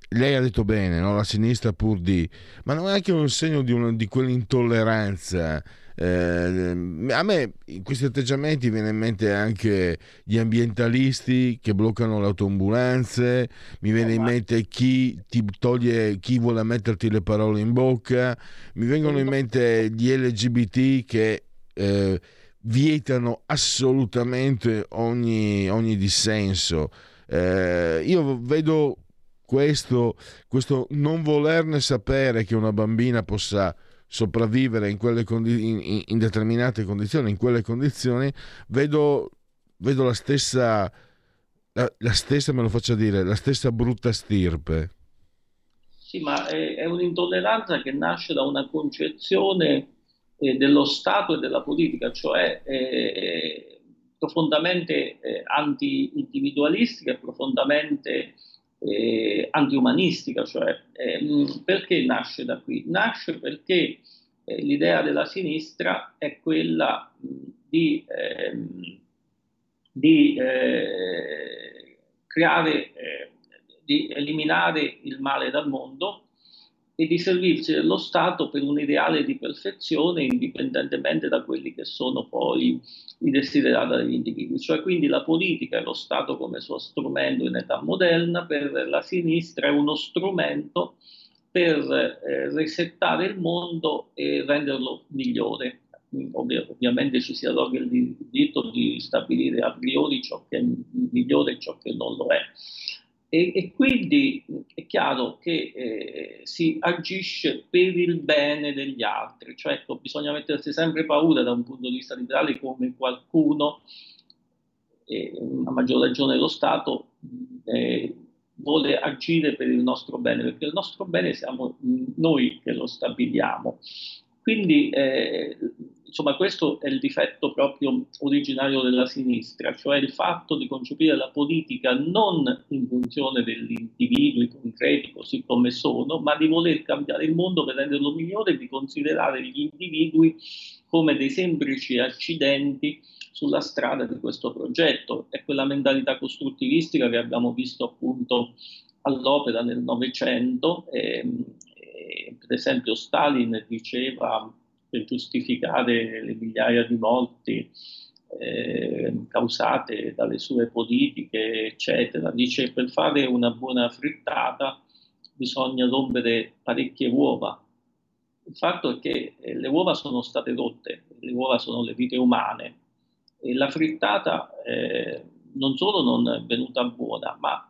lei ha detto bene, no? la sinistra pur di, ma non è anche un segno di, una, di quell'intolleranza. Eh, a me in questi atteggiamenti viene in mente anche gli ambientalisti che bloccano le autoambulanze, mi viene in mente chi ti toglie, chi vuole metterti le parole in bocca, mi vengono in mente gli LGBT che eh, vietano assolutamente ogni, ogni dissenso. Eh, io vedo questo, questo non volerne sapere che una bambina possa sopravvivere in, condi- in, in determinate condizioni, in quelle condizioni, vedo, vedo la stessa, la, la, stessa, me lo faccia dire, la stessa brutta stirpe. Sì, ma è, è un'intolleranza che nasce da una concezione eh, dello Stato e della politica, cioè eh, profondamente eh, anti-individualistica e profondamente eh, anti-umanistica, cioè eh, perché nasce da qui? Nasce perché eh, l'idea della sinistra è quella di, ehm, di eh, creare, eh, di eliminare il male dal mondo e di servirsi dello Stato per un ideale di perfezione indipendentemente da quelli che sono poi i desiderati degli individui. Cioè quindi la politica e lo Stato come suo strumento in età moderna per la sinistra è uno strumento per eh, resettare il mondo e renderlo migliore. Ovvi- ovviamente ci si arroga il diritto di stabilire a priori ciò che è migliore e ciò che non lo è. E, e, quindi è chiaro che eh, si agisce per il bene degli altri, cioè ecco, bisogna mettersi sempre paura da un punto di vista liberale come qualcuno, eh, a maggior ragione lo Stato, eh, vuole agire per il nostro bene, perché il nostro bene siamo noi che lo stabiliamo. Quindi eh, insomma, questo è il difetto proprio originario della sinistra, cioè il fatto di concepire la politica non in funzione degli individui concreti così come sono, ma di voler cambiare il mondo per renderlo migliore e di considerare gli individui come dei semplici accidenti sulla strada di questo progetto. È quella mentalità costruttivistica che abbiamo visto appunto all'opera nel Novecento. Eh, per esempio Stalin diceva per giustificare le migliaia di morti eh, causate dalle sue politiche, eccetera. Dice per fare una buona frittata bisogna rompere parecchie uova. Il fatto è che eh, le uova sono state rotte, le uova sono le vite umane e la frittata eh, non solo non è venuta buona, ma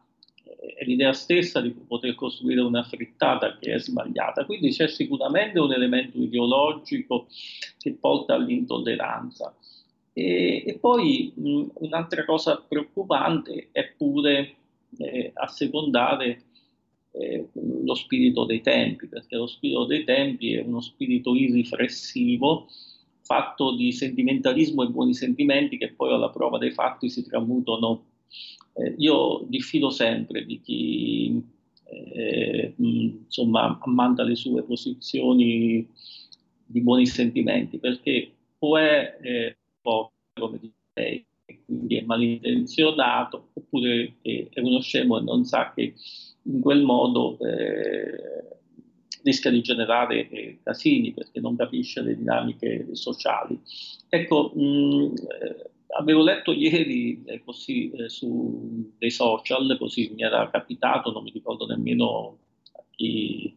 è l'idea stessa di poter costruire una frittata che è sbagliata. Quindi c'è sicuramente un elemento ideologico che porta all'intolleranza. E, e poi mh, un'altra cosa preoccupante è pure eh, assecondare eh, lo spirito dei tempi, perché lo spirito dei tempi è uno spirito irriflessivo fatto di sentimentalismo e buoni sentimenti che poi alla prova dei fatti si tramutano eh, io diffido sempre di chi eh, insomma ammanta le sue posizioni di buoni sentimenti perché o è eh, poco come dice lei quindi è malintenzionato oppure è, è uno scemo e non sa che in quel modo eh, rischia di generare eh, casini perché non capisce le dinamiche sociali. Ecco, mh, avevo letto ieri eh, così, eh, su dei social, così mi era capitato, non mi ricordo nemmeno a chi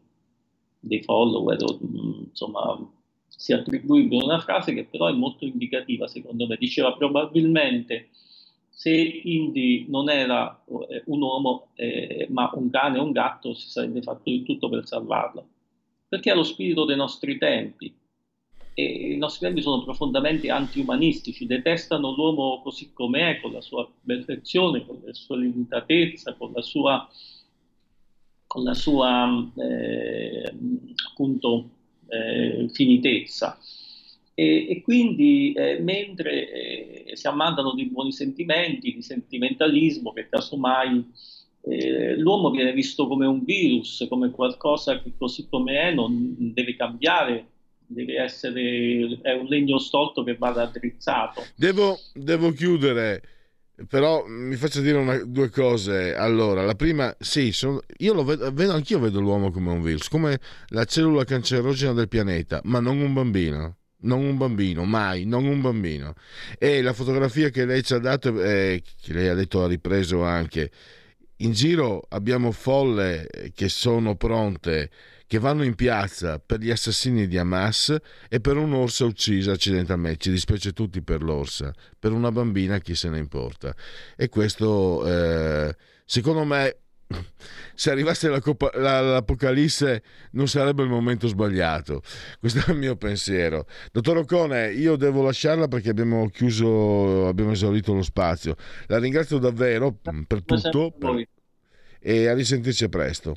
dei follower, o, mm, insomma, si attribuiva una frase che però è molto indicativa secondo me. Diceva probabilmente se Indy non era eh, un uomo, eh, ma un cane o un gatto, si sarebbe fatto di tutto per salvarlo. Perché è lo spirito dei nostri tempi e i nostri tempi sono profondamente antiumanistici, detestano l'uomo così com'è, con la sua perfezione, con la sua limitatezza, con la sua, con la sua eh, appunto, eh, finitezza. E, e quindi eh, mentre eh, si ammantano di buoni sentimenti, di sentimentalismo, che casomai eh, l'uomo viene visto come un virus, come qualcosa che così come è non deve cambiare deve essere è un legno stolto che va raddrizzato. Devo, devo chiudere, però mi faccio dire una, due cose. Allora, la prima, sì, sono, io lo vedo, vedo, anch'io vedo l'uomo come un virus, come la cellula cancerogena del pianeta, ma non un bambino. Non un bambino, mai, non un bambino. E la fotografia che lei ci ha dato, eh, che lei ha detto ha ripreso anche, in giro abbiamo folle che sono pronte che vanno in piazza per gli assassini di Hamas e per un'orsa uccisa accidentalmente. Ci dispiace tutti per l'orsa, per una bambina chi se ne importa. E questo, eh, secondo me, se arrivasse la Coppa, la, l'Apocalisse non sarebbe il momento sbagliato. Questo è il mio pensiero. Dottor Ocone, io devo lasciarla perché abbiamo chiuso, abbiamo esaurito lo spazio. La ringrazio davvero per tutto per... e a risentirci presto.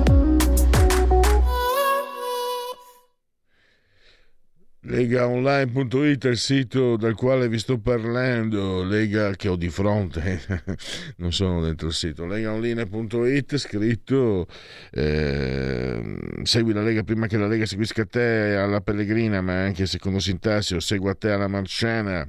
Legaonline.it è il sito dal quale vi sto parlando, Lega che ho di fronte, non sono dentro il sito, legaonline.it scritto, eh, segui la Lega prima che la Lega seguisca te alla Pellegrina, ma anche secondo Sintassio, segua te alla Marciana.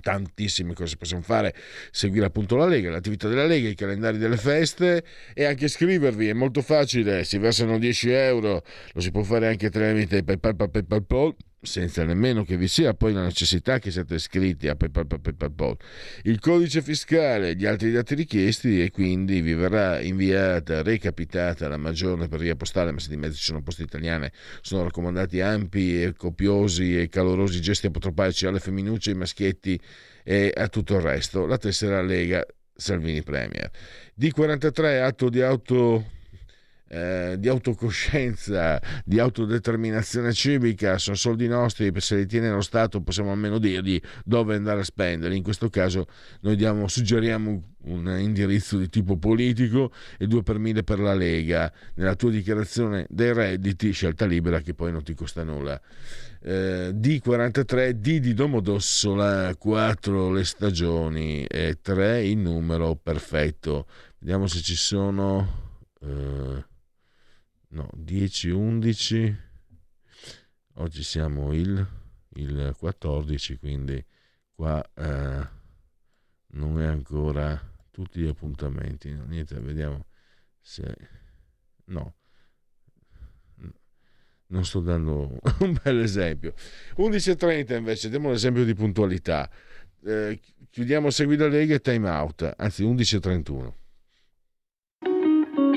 Tantissime cose possiamo fare. Seguire appunto la Lega, l'attività della Lega, i calendari delle feste e anche iscrivervi, è molto facile si versano 10 euro lo si può fare anche tramite PayPal, PayPal, PayPal senza nemmeno che vi sia poi la necessità che siate iscritti a PayPal. Il codice fiscale gli altri dati richiesti e quindi vi verrà inviata, recapitata la maggiore per via postale, ma se di mezzo ci sono poste italiane, sono raccomandati ampi e copiosi e calorosi gesti apotropaici alle femminucce, ai maschietti e a tutto il resto. La tessera Lega Salvini Premier. D43 atto di auto eh, di autocoscienza, di autodeterminazione civica, sono soldi nostri, se li tiene lo Stato possiamo almeno dirgli dove andare a spendere. In questo caso noi diamo, suggeriamo un indirizzo di tipo politico e due per mille per la Lega. Nella tua dichiarazione dei redditi, scelta libera che poi non ti costa nulla. Eh, D43, D di Domodossola, 4 le stagioni e 3 il numero perfetto. Vediamo se ci sono... Eh, no, 10, 11, oggi siamo il, il 14, quindi qua eh, non è ancora tutti gli appuntamenti, no, niente, vediamo se... no, non sto dando un bel esempio. 11.30 invece, diamo un esempio di puntualità. Eh, chiudiamo Segui la Lega e time out, anzi 11.31.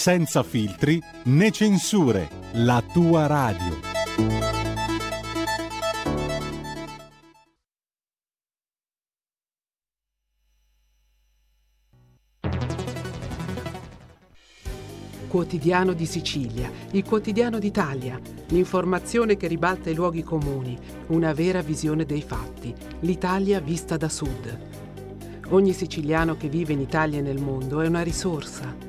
senza filtri né censure, la tua radio. Quotidiano di Sicilia, il quotidiano d'Italia, l'informazione che ribalta i luoghi comuni, una vera visione dei fatti, l'Italia vista da sud. Ogni siciliano che vive in Italia e nel mondo è una risorsa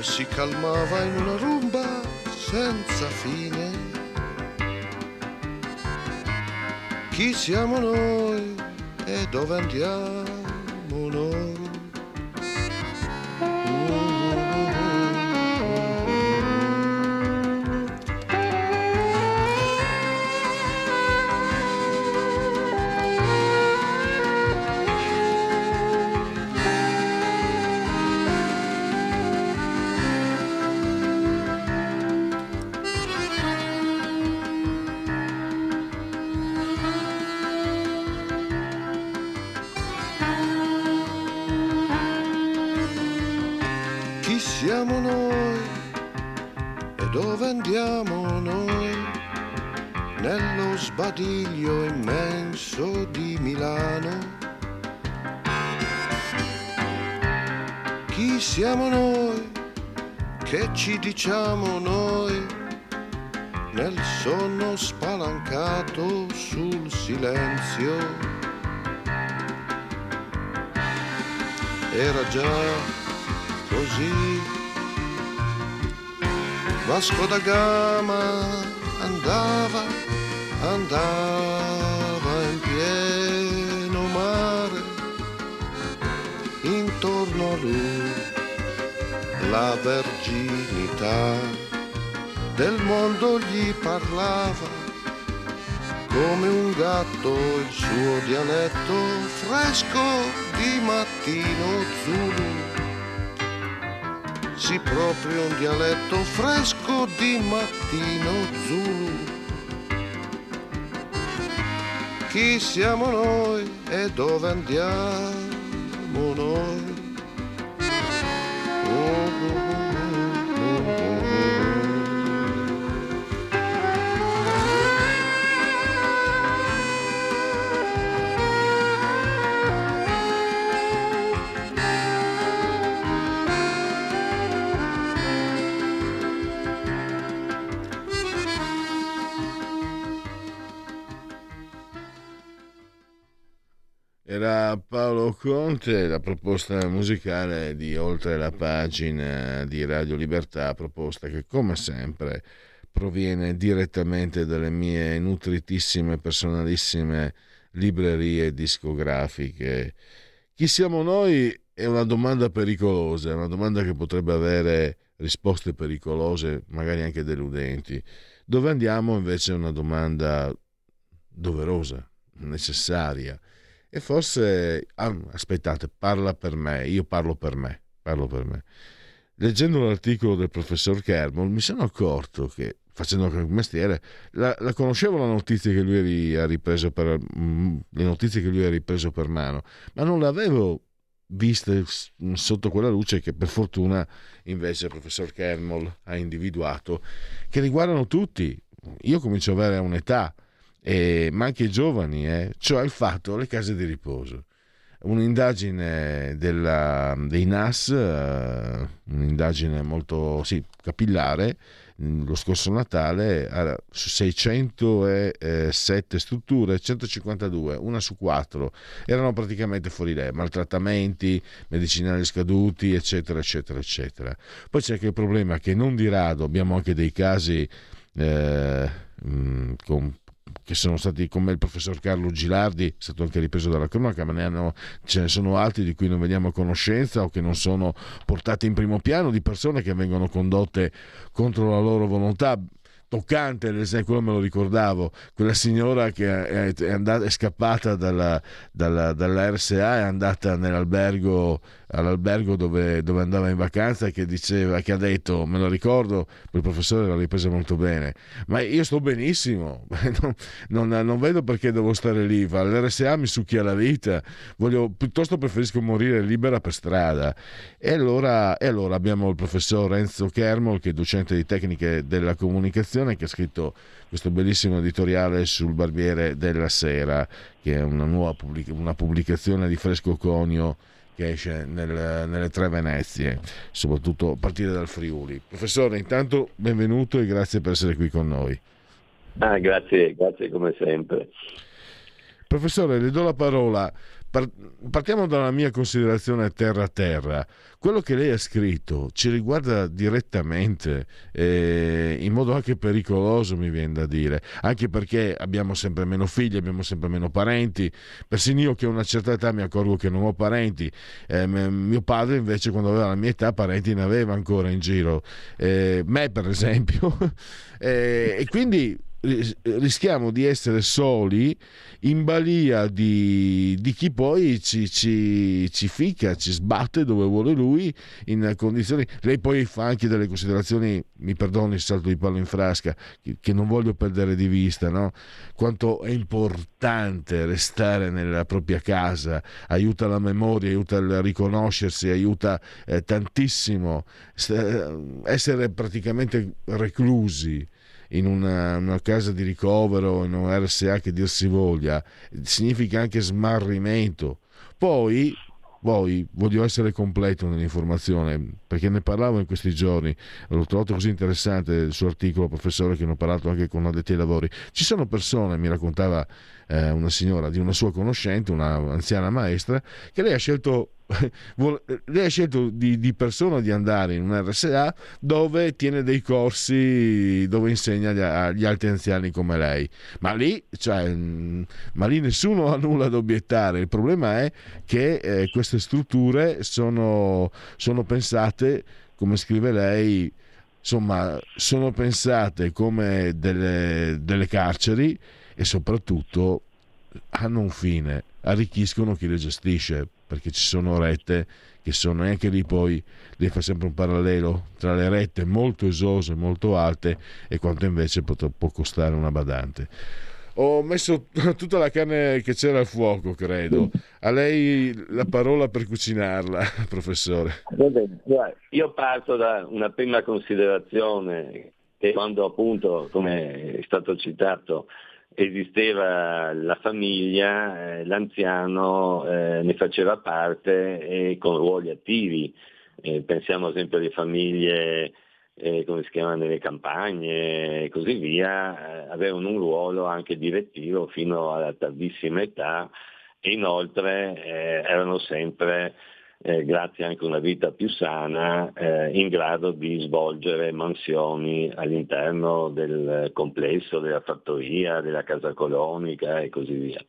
E si calmava in una rumba senza fine. Chi siamo noi e dove andiamo noi? Silenzio. Era già così. Vasco da Gama andava, andava in pieno mare, intorno a lui la verginità del mondo gli parlava come un gatto il suo dialetto fresco di mattino Zulu sì proprio un dialetto fresco di mattino Zulu. Chi siamo noi e dove andiamo noi? Conte, la proposta musicale di Oltre la pagina di Radio Libertà, proposta che come sempre proviene direttamente dalle mie nutritissime, personalissime librerie discografiche. Chi siamo noi è una domanda pericolosa, è una domanda che potrebbe avere risposte pericolose, magari anche deludenti. Dove andiamo invece è una domanda doverosa, necessaria e forse, ah, aspettate, parla per me, io parlo per me, parlo per me. Leggendo l'articolo del professor Kermel mi sono accorto che, facendo il mestiere, la, la, conoscevo la notizia che lui ha ripreso per, mm, le notizie che lui ha ripreso per mano, ma non l'avevo viste sotto quella luce che per fortuna invece il professor Kermel ha individuato, che riguardano tutti. Io comincio ad avere un'età, eh, ma anche i giovani, eh, cioè il fatto le case di riposo. Un'indagine della, dei NAS, eh, un'indagine molto sì, capillare, mm, lo scorso Natale su 607 strutture, 152, una su quattro, erano praticamente fuori legge, maltrattamenti, medicinali scaduti, eccetera, eccetera, eccetera. Poi c'è anche il problema che non di rado abbiamo anche dei casi eh, mm, con che sono stati come il professor Carlo Gilardi, è stato anche ripreso dalla cronaca, ma ne hanno, ce ne sono altri di cui non vediamo conoscenza o che non sono portati in primo piano, di persone che vengono condotte contro la loro volontà toccante, ad esempio, quello me lo ricordavo, quella signora che è, andata, è scappata dalla, dalla, dalla è andata nell'albergo all'albergo dove, dove, andava in vacanza e che diceva, che ha detto, me lo ricordo, il professore l'ha ripresa molto bene, ma io sto benissimo, non, non, non vedo perché devo stare lì, l'RSA mi succhia la vita, voglio, piuttosto preferisco morire libera per strada. E allora, e allora abbiamo il professor Enzo Kermol, che è docente di tecniche della comunicazione, che ha scritto questo bellissimo editoriale sul Barbiere della Sera, che è una nuova pubblic- una pubblicazione di Fresco Conio che esce nel, nelle tre Venezie, soprattutto a partire dal Friuli. Professore, intanto benvenuto e grazie per essere qui con noi. Ah, grazie, grazie come sempre. Professore, le do la parola partiamo dalla mia considerazione terra a terra. Quello che lei ha scritto ci riguarda direttamente, eh, in modo anche pericoloso, mi viene da dire, anche perché abbiamo sempre meno figli, abbiamo sempre meno parenti. Persino io che ho una certa età mi accorgo che non ho parenti. Eh, mio padre invece quando aveva la mia età parenti ne aveva ancora in giro. Eh, me per esempio. Eh, e quindi rischiamo di essere soli in balia di, di chi poi ci, ci, ci, fica, ci sbatte dove vuole lui in condizioni... Lei poi fa anche delle considerazioni, mi perdoni il salto di palo in frasca, che, non voglio perdere di vista, no? quanto è importante restare nella propria casa, aiuta la memoria, aiuta il riconoscersi, aiuta eh, tantissimo essere praticamente reclusi in una, una, casa di ricovero, in un RSA che dir si voglia, significa anche smarrimento. Poi, poi voglio essere completo nell'informazione perché ne parlavo in questi giorni, l'ho trovato così interessante il suo articolo, professore, che ne ho parlato anche con addetti ai lavori. Ci sono persone, mi raccontava eh, una signora di una sua conoscente, una anziana maestra, che lei ha scelto lei ha scelto di, di, persona di andare in un RSA dove tiene dei corsi dove insegna agli, agli altri anziani come lei. Ma lì, cioè, mm, ma lì nessuno ha nulla da obiettare. Il problema è che eh, queste strutture sono, sono pensate come scrive lei insomma sono pensate come delle, delle carceri e soprattutto hanno un fine arricchiscono chi le gestisce perché ci sono rette che sono anche lì poi lei fa sempre un parallelo tra le rette molto esose, molto alte e quanto invece può, può costare una badante. Ho messo tutta la carne che c'era al fuoco, credo. A lei la parola per cucinarla, professore. Io parto da una prima considerazione che quando appunto, come è stato citato, esisteva la famiglia, eh, l'anziano eh, ne faceva parte e con ruoli attivi. Eh, pensiamo ad esempio alle famiglie, eh, come si chiamano, nelle campagne e così via, eh, avevano un ruolo anche direttivo fino alla tardissima età e inoltre eh, erano sempre eh, grazie anche a una vita più sana, eh, in grado di svolgere mansioni all'interno del complesso della fattoria, della casa colonica e così via.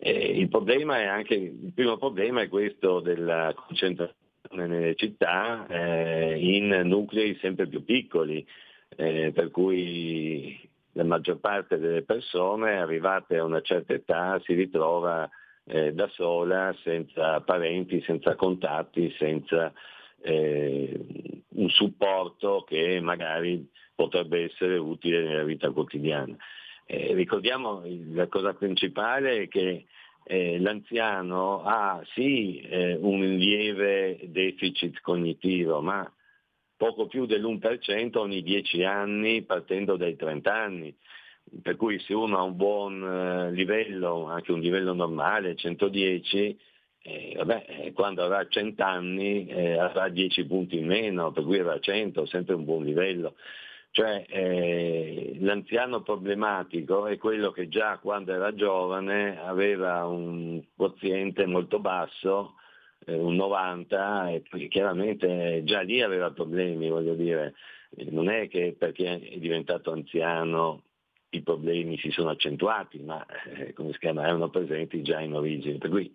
Eh, il, anche, il primo problema è questo della concentrazione nelle città eh, in nuclei sempre più piccoli, eh, per cui la maggior parte delle persone arrivate a una certa età si ritrova eh, da sola, senza parenti, senza contatti, senza eh, un supporto che magari potrebbe essere utile nella vita quotidiana. Eh, ricordiamo la cosa principale è che eh, l'anziano ha sì eh, un lieve deficit cognitivo, ma poco più dell'1% ogni 10 anni partendo dai 30 anni per cui se uno ha un buon eh, livello, anche un livello normale, 110, eh, vabbè, eh, quando avrà 100 anni eh, avrà 10 punti in meno, per cui avrà 100, sempre un buon livello. Cioè eh, l'anziano problematico è quello che già quando era giovane aveva un quoziente molto basso, eh, un 90, e chiaramente già lì aveva problemi, voglio dire. Non è che perché è diventato anziano i problemi si sono accentuati, ma eh, come si chiama, erano presenti già in origine. Per cui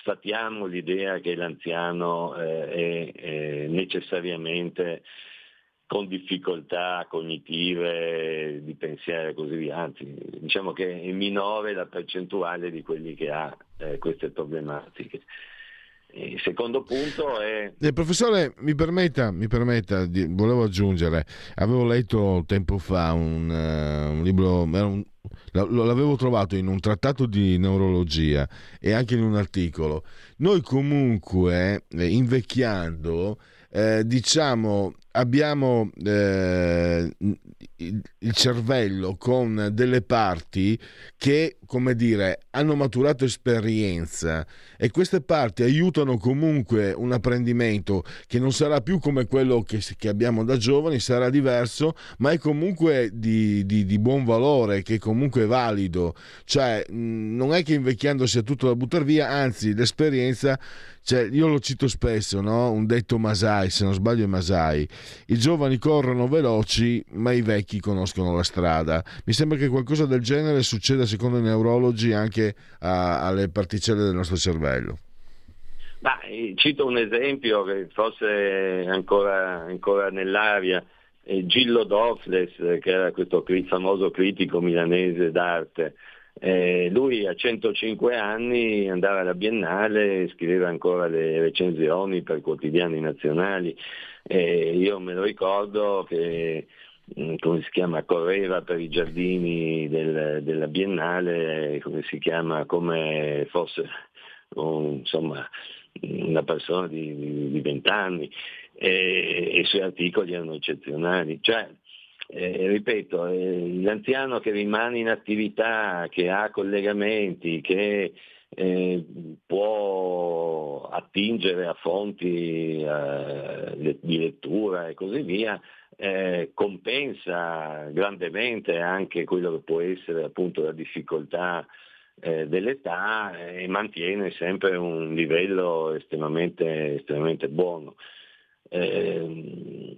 sfatiamo l'idea che l'anziano eh, è, necessariamente con difficoltà cognitive, di pensiero e così via, anzi diciamo che è minore la percentuale di quelli che ha eh, queste problematiche. Il secondo punto è... Eh, professore, mi permetta, mi permetta, volevo aggiungere, avevo letto tempo fa un, uh, un libro, un, l'avevo trovato in un trattato di neurologia e anche in un articolo. Noi comunque, eh, invecchiando, eh, diciamo, abbiamo eh, il cervello con delle parti che, come dire, hanno maturato esperienza e queste parti aiutano comunque un apprendimento che non sarà più come quello che, che abbiamo da giovani, sarà diverso, ma è comunque di, di, di, buon valore, che comunque è valido. Cioè, non è che invecchiando sia tutto da buttare via, anzi, l'esperienza cioè, io lo cito spesso, no? un detto Masai, se non sbaglio è Masai, i giovani corrono veloci ma i vecchi conoscono la strada. Mi sembra che qualcosa del genere succeda secondo i neurologi anche a, alle particelle del nostro cervello. Ma, cito un esempio che forse ancora, ancora nell'aria, eh, Gillo Dorfles, che era questo famoso critico milanese d'arte, eh, lui a 105 anni andava alla Biennale, scriveva ancora le recensioni per quotidiani nazionali. Eh, io me lo ricordo che mm, come si chiama, correva per i giardini del, della Biennale, come si chiama, come fosse un, insomma, una persona di vent'anni e, e i suoi articoli erano eccezionali. Cioè, eh, ripeto, eh, l'anziano che rimane in attività, che ha collegamenti, che eh, può attingere a fonti eh, di lettura e così via, eh, compensa grandemente anche quello che può essere appunto la difficoltà eh, dell'età e mantiene sempre un livello estremamente, estremamente buono. Eh,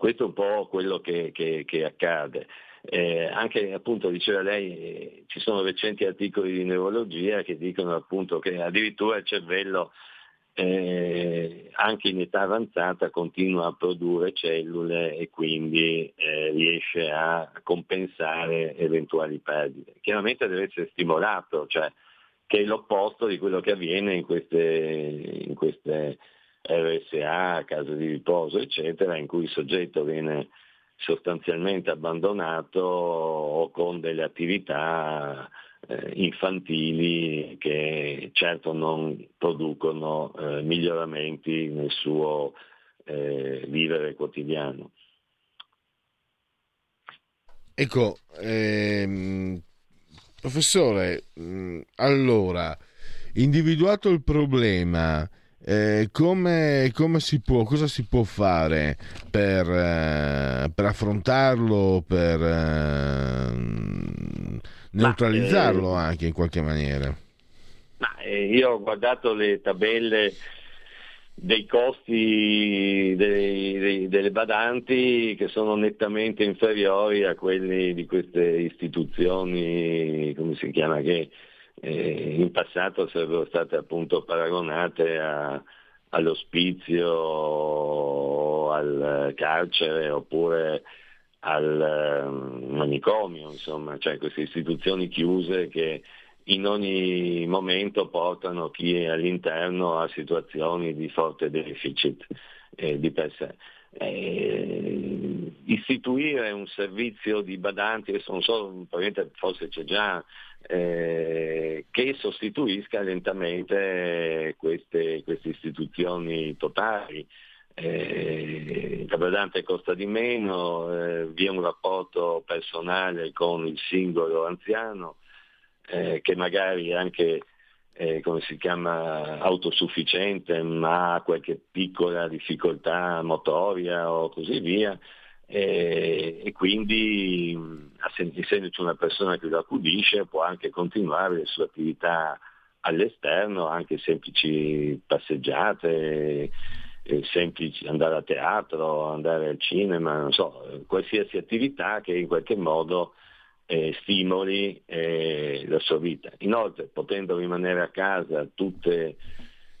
questo è un po' quello che, che, che accade. Eh, anche appunto diceva lei, eh, ci sono recenti articoli di neurologia che dicono appunto che addirittura il cervello eh, anche in età avanzata continua a produrre cellule e quindi eh, riesce a compensare eventuali perdite. Chiaramente deve essere stimolato, cioè che è l'opposto di quello che avviene in queste, in queste RSA, case di riposo, eccetera, in cui il soggetto viene sostanzialmente abbandonato o con delle attività eh, infantili che certo non producono eh, miglioramenti nel suo eh, vivere quotidiano. Ecco, ehm, professore, mm, allora, individuato il problema, eh, come, come, si può, cosa si può fare per, eh, per affrontarlo, per eh, neutralizzarlo ma, anche in qualche maniera? Ma, eh, io ho guardato le tabelle dei costi dei, dei, delle badanti che sono nettamente inferiori a quelli di queste istituzioni, come si chiama, che eh, in passato sarebbero state appunto paragonate a, all'ospizio, al carcere oppure al um, manicomio, insomma, cioè queste istituzioni chiuse che in ogni momento portano chi è all'interno a situazioni di forte deficit eh, di per sé. Eh, istituire un servizio di badanti, adesso non so, forse c'è già eh, che sostituisca lentamente queste, queste istituzioni totali. Eh, il badante costa di meno, eh, vi è un rapporto personale con il singolo anziano eh, che magari anche eh, come si chiama, autosufficiente ma ha qualche piccola difficoltà motoria o così via e, e quindi essendoci una persona che lo accudisce può anche continuare le sue attività all'esterno, anche semplici passeggiate, eh, semplici andare a teatro, andare al cinema, non so, qualsiasi attività che in qualche modo eh, stimoli eh, la sua vita. Inoltre, potendo rimanere a casa tutte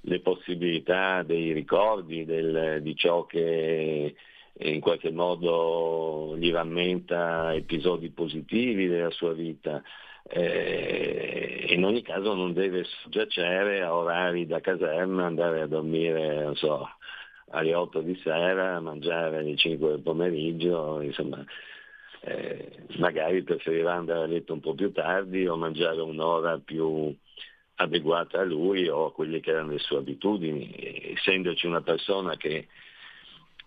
le possibilità dei ricordi, del, di ciò che in qualche modo gli rammenta episodi positivi della sua vita. Eh, in ogni caso non deve soggiacere a orari da caserma, andare a dormire, non so, alle 8 di sera, mangiare alle 5 del pomeriggio, insomma, eh, magari preferirà andare a letto un po' più tardi o mangiare un'ora più adeguata a lui o a quelle che erano le sue abitudini, essendoci una persona che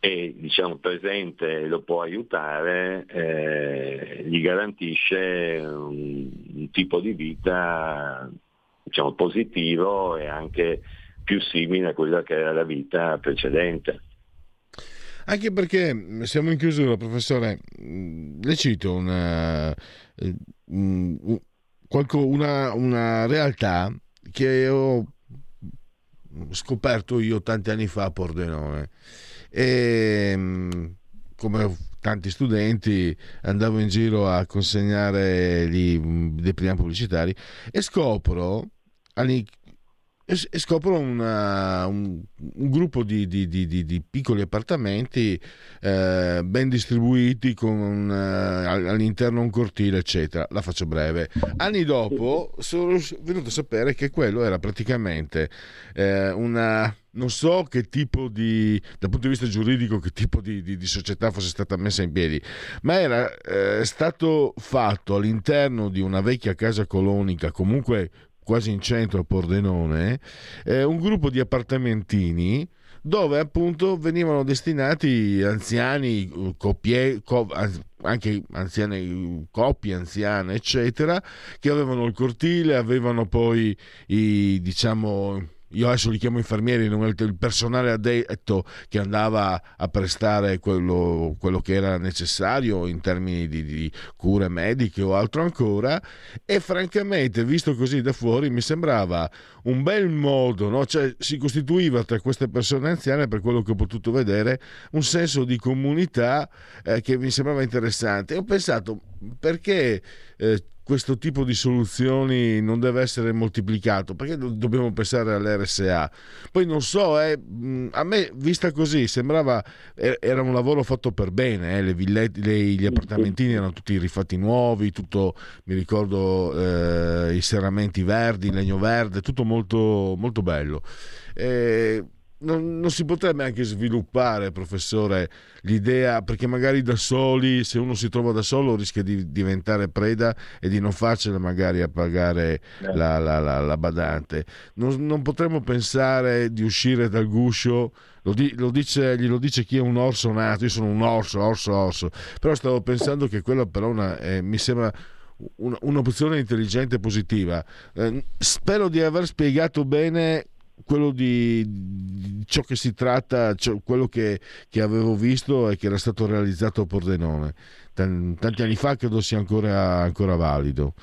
è diciamo, presente e lo può aiutare, eh, gli garantisce un, un, tipo di vita diciamo, positivo e anche più simile a quella che era la vita precedente. Anche perché siamo in chiusura, professore, le cito una, eh, una, una realtà che ho scoperto io tanti anni fa a Pordenone e ehm, come tanti studenti andavo in giro a consegnare gli, dei primi pubblicitari e scopro e, scoprono una, un, un, gruppo di, di, di, di piccoli appartamenti eh, ben distribuiti con eh, all'interno un cortile eccetera. La faccio breve. Anni dopo sono venuto a sapere che quello era praticamente eh, una non so che tipo di, dal punto di vista giuridico, che tipo di, di, di società fosse stata messa in piedi, ma era eh, stato fatto all'interno di una vecchia casa colonica, comunque quasi in centro a Pordenone, eh, un gruppo di appartamentini dove appunto venivano destinati anziani, coppie, co- anche anziane, coppie anziane, eccetera, che avevano il cortile, avevano poi i, diciamo, io adesso li chiamo infermieri, il personale addetto che andava a prestare quello, quello che era necessario in termini di, di, cure mediche o altro ancora e francamente visto così da fuori mi sembrava un bel modo, no? cioè, si costituiva tra queste persone anziane per quello che ho potuto vedere un senso di comunità eh, che mi sembrava interessante. Ho pensato perché eh, questo tipo di soluzioni non deve essere moltiplicato perché dobbiamo pensare all'RSA poi non so eh, a me vista così sembrava era un lavoro fatto per bene eh, le villette, le, gli appartamentini erano tutti rifatti nuovi tutto mi ricordo eh, i serramenti verdi legno verde tutto molto, molto bello. Eh, non, non, si potrebbe anche sviluppare, professore, l'idea, perché magari da soli, se uno si trova da solo, rischia di diventare preda e di non farcela magari a pagare eh. la, la, la, la, badante. Non, non, potremmo pensare di uscire dal guscio, lo, di, lo dice, glielo dice chi è un orso nato, io sono un orso, orso, orso, però stavo pensando che quella però una, eh, mi sembra un'opzione intelligente e positiva. Eh, spero di aver spiegato bene quello di, ciò che si tratta, cioè quello che, che, avevo visto e che era stato realizzato a Pordenone tanti anni fa, credo sia ancora, ancora valido.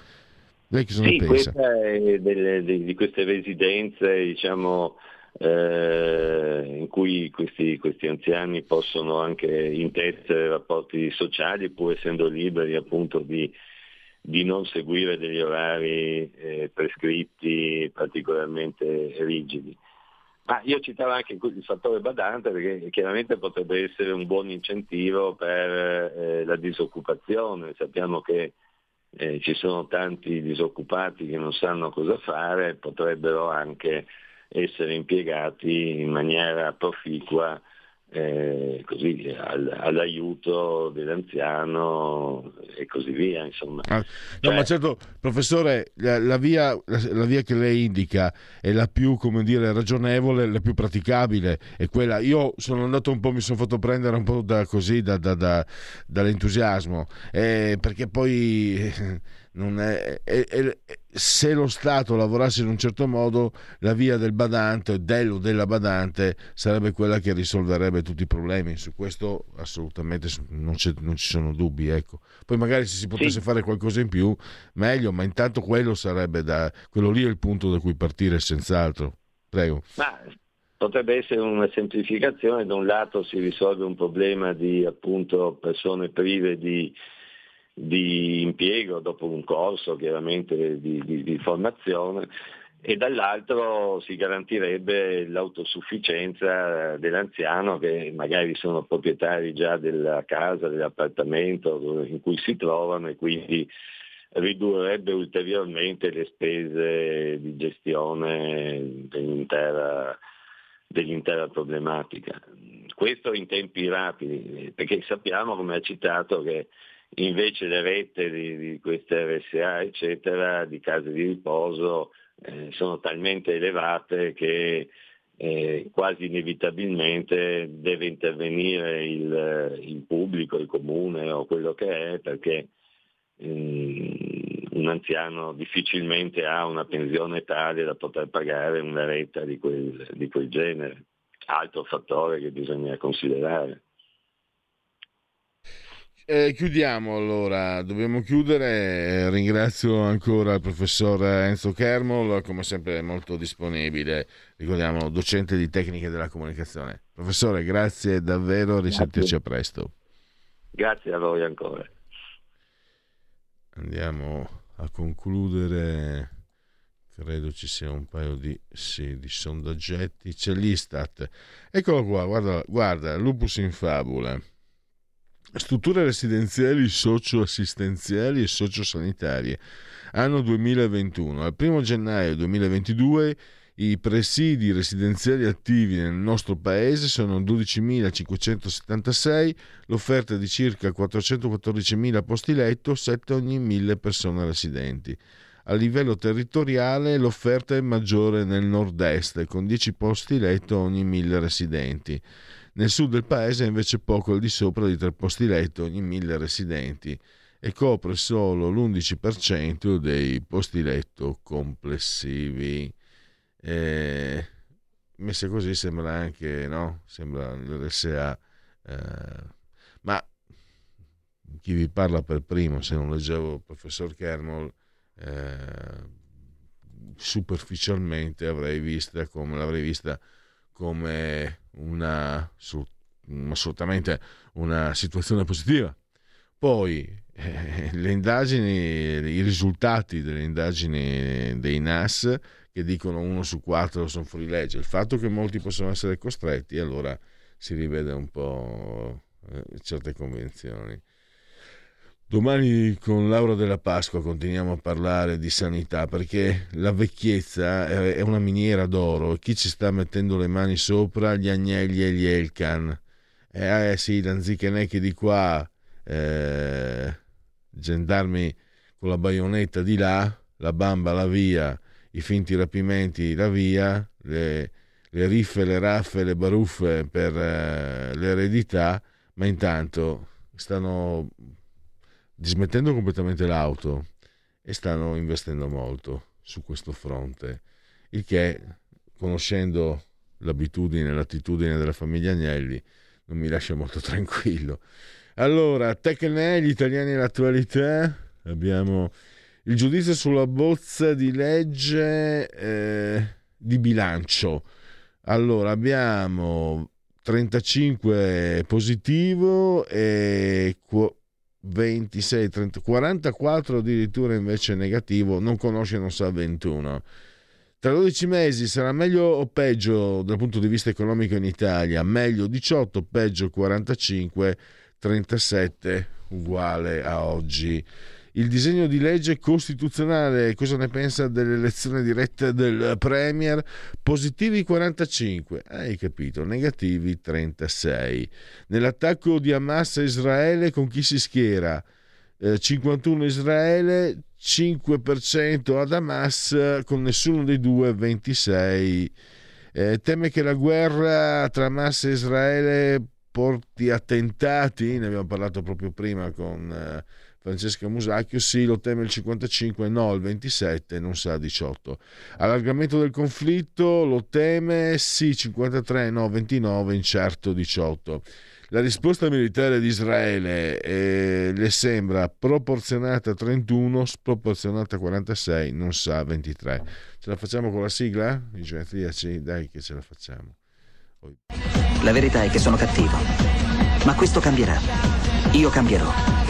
Lei che sì, pensa? Delle, di queste residenze, diciamo, eh, in cui questi, questi, anziani possono anche intessere rapporti sociali, pur essendo liberi appunto di di non seguire degli orari eh, prescritti particolarmente rigidi. Ma io citavo anche il fattore badante perché chiaramente potrebbe essere un buon incentivo per eh, la disoccupazione. Sappiamo che eh, ci sono tanti disoccupati che non sanno cosa fare, potrebbero anche essere impiegati in maniera proficua eh, così, al, all'aiuto dell'anziano e così via. Insomma. Ah, no, cioè... ma certo, professore, la, la, via, la, la, via, che lei indica è la più, come dire, ragionevole, la più praticabile. È quella. Io sono andato un po', mi sono fatto prendere un po' da, così da, da, da, dall'entusiasmo, eh, perché poi è, è, è, se lo Stato lavorasse in un certo modo, la via del badante, del o della badante, sarebbe quella che risolverebbe tutti i problemi. Su questo assolutamente non, non ci sono dubbi. Ecco. Poi magari se si potesse sì. fare qualcosa in più, meglio, ma intanto quello sarebbe da, quello lì è il punto da cui partire senz'altro. Prego. Ma potrebbe essere una semplificazione, da un lato si risolve un problema di appunto persone prive di di impiego dopo un corso chiaramente di, di, di formazione e dall'altro si garantirebbe l'autosufficienza dell'anziano che magari sono proprietari già della casa, dell'appartamento in cui si trovano e quindi ridurrebbe ulteriormente le spese di gestione dell'intera, dell'intera problematica. Questo in tempi rapidi, perché sappiamo, come ha citato, che invece le rette di, di queste RSA, eccetera, di case di riposo, eh, sono talmente elevate che eh, quasi inevitabilmente deve intervenire il, il, pubblico, il comune o quello che è, perché eh, un anziano difficilmente ha una pensione tale da poter pagare una retta di quel, di quel genere. Altro fattore che bisogna considerare. Eh, chiudiamo allora, dobbiamo chiudere. Ringrazio ancora il professor Enzo Kermol, come sempre molto disponibile, ricordiamo, docente di tecniche della comunicazione. Professore, grazie davvero, risentirci a presto. Grazie a voi ancora. Andiamo a concludere credo ci sia un paio di, sì, di sondaggetti. C'è l'Istat. Eccolo qua, guarda, guarda, lupus in fabula. Strutture residenziali, socioassistenziali e sociosanitarie. Anno 2021. Al 1 gennaio 2022 i presidi residenziali attivi nel nostro paese sono 12.576, l'offerta di circa 414.000 posti letto, 7 ogni 1.000 persone residenti. A livello territoriale l'offerta è maggiore nel nord-est, con 10 posti letto ogni 1.000 residenti. Nel sud del paese è invece poco al di sopra di 3 posti letto ogni 1.000 residenti e copre solo l'11% dei posti letto complessivi. E messa così sembra anche, no? Sembra l'RSA. Eh, ma chi vi parla per primo, se non leggevo il professor Kernol, eh, superficialmente avrei vista come l'avrei vista come una assolutamente una situazione positiva. Poi eh, le indagini, i risultati delle indagini dei NAS che dicono uno su quattro sono fuori legge, il fatto che molti possono essere costretti, allora si rivede un po' eh, certe convenzioni. Domani con Laura della Pasqua continuiamo a parlare di sanità perché la vecchiezza è una miniera d'oro. E chi ci sta mettendo le mani sopra? Gli agnelli e gli Elkan. Eh, eh sì, Danzichenecchi di qua, eh, gendarmi con la baionetta di là, la bamba la via, i finti rapimenti la via, le, le riffe, le raffe, le baruffe per eh, l'eredità, ma intanto stanno dismettendo completamente l'auto e stanno investendo molto su questo fronte, il che, conoscendo l'abitudine e l'attitudine della famiglia Agnelli, non mi lascia molto tranquillo. Allora, Tecne, gli italiani l'attualità, abbiamo il giudizio sulla bozza di legge eh, di bilancio. Allora, abbiamo 35 positivo e 26, 30, 44 addirittura invece negativo, non conosce, non sa 21. Tra 12 mesi sarà meglio o peggio dal punto di vista economico in Italia? Meglio 18, peggio 45, 37 uguale a oggi il disegno di legge costituzionale, cosa ne pensa dell'elezione diretta del Premier? Positivi 45, hai capito, negativi 36. Nell'attacco di Hamas a Israele con chi si schiera? Eh, 51 Israele, 5% ad Hamas, con nessuno dei due 26. Eh, teme che la guerra tra Hamas e Israele porti attentati, ne abbiamo parlato proprio prima con... Eh, Francesca Musacchio, sì, lo teme il 55, no, il 27, non sa 18. Allargamento del conflitto, lo teme, sì, 53, no, 29, incerto 18. La risposta militare di Israele eh, le sembra proporzionata 31, sproporzionata 46, non sa 23. Ce la facciamo con la sigla? I genetriaci? Dai che ce la facciamo. La verità è che sono cattivo, ma questo cambierà. Io cambierò.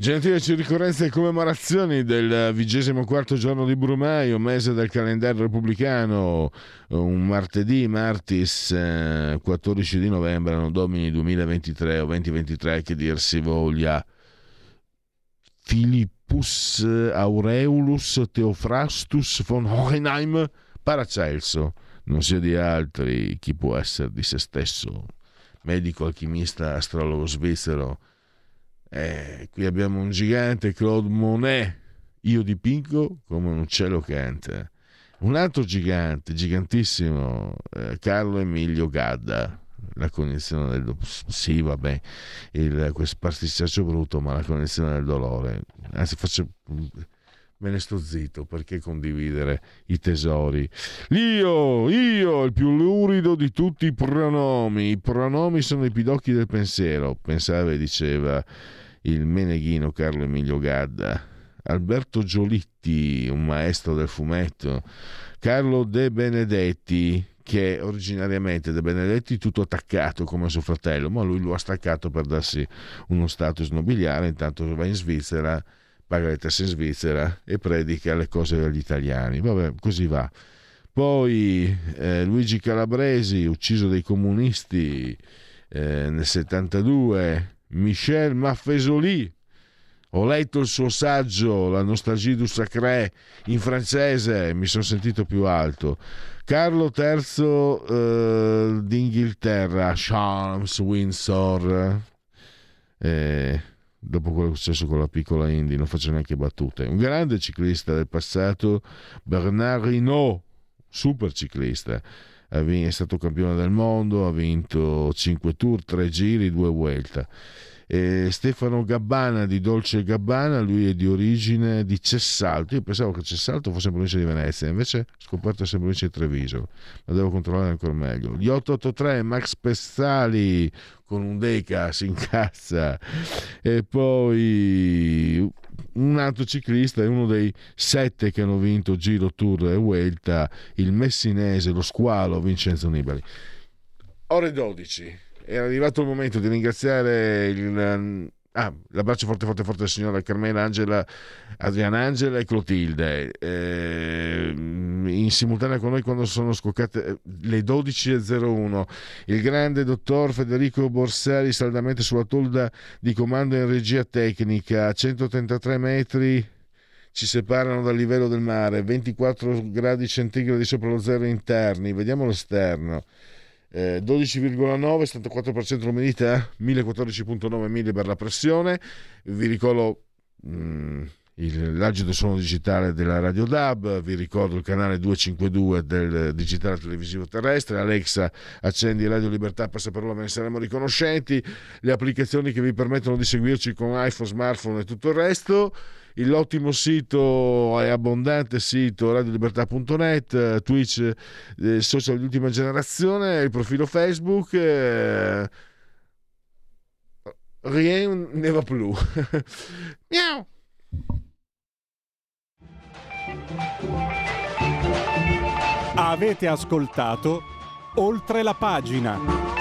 Gentili ricorrenze e commemorazioni del vigesimo quarto giorno di Brumaio, mese del calendario repubblicano, un martedì, martis 14 eh, di novembre, anno domini 2023 o 2023 che dir si voglia. Philippus Aureulus Theophrastus von Hohenheim Paracelso, non sia di altri, chi può essere di se stesso, medico, alchimista, astrologo svizzero, eh, qui abbiamo un gigante, Claude Monet, io dipingo come un uccello canta. Un altro gigante, gigantissimo, eh, Carlo Emilio Gadda, la cognizione del dolore. Sì, vabbè, il, questo pasticciaccio brutto, ma la cognizione del dolore. Anzi, faccio me ne sto zitto perché condividere i tesori. Io, io, il più lurido di tutti i pronomi. I pronomi sono i pidocchi del pensiero, pensava e diceva il meneghino Carlo Emilio Gadda. Alberto Giolitti, un maestro del fumetto. Carlo De Benedetti, che originariamente De Benedetti tutto attaccato come suo fratello, ma lui lo ha staccato per darsi uno status nobiliare, intanto va in Svizzera paga le tasse in Svizzera e predica le cose degli italiani. Vabbè, così va. Poi eh, Luigi Calabresi, ucciso dai comunisti eh, nel 72, Michel Maffesoli, ho letto il suo saggio, La nostalgie du sacré, in francese, mi sono sentito più alto. Carlo III eh, d'Inghilterra, Charles Windsor. Eh, dopo quello che è successo con la piccola Indy, non faccio neanche battute. Un grande ciclista del passato, Bernard Hinault, super ciclista, è stato campione del mondo, ha vinto 5 tour, 3 giri, 2 vuelta. E Stefano Gabbana di Dolce Gabbana, lui è di origine di Cessalto. Io pensavo che Cessalto fosse in provincia di Venezia, invece scoperto essere in provincia di Treviso, ma devo controllare ancora meglio. Gli 883 Max Pezzali con un Deca si incazza. E poi un altro ciclista è uno dei sette che hanno vinto Giro Tour e Vuelta, il messinese, lo squalo Vincenzo Nibali. Ore 12 è arrivato il momento di ringraziare il, ah, l'abbraccio forte forte forte del signore Carmela Angela, Adriana Angela e Clotilde. Eh, in simultanea con noi quando sono scoccate eh, le 12.01 il grande dottor Federico Borsari saldamente sulla tolda di comando in regia tecnica. A 133 metri ci separano dal livello del mare 24 gradi centigradi sopra lo zero interni. Vediamo l'esterno eh, 12,9, 74% l'umidità, 1014,9 mili per la pressione. Vi ricordo mh, mm, il, l'agido suono digitale della Radio DAB, vi ricordo il canale 252 del digitale televisivo terrestre, Alexa accendi Radio Libertà per saperlo ve ne saremo riconoscenti, le applicazioni che vi permettono di seguirci con iPhone, smartphone e tutto il resto l'ottimo sito e abbondante sito radiolibertà.net, Twitch, eh, social di ultima generazione, il profilo Facebook. Eh, rien ne va più. Miau. Avete ascoltato oltre la pagina.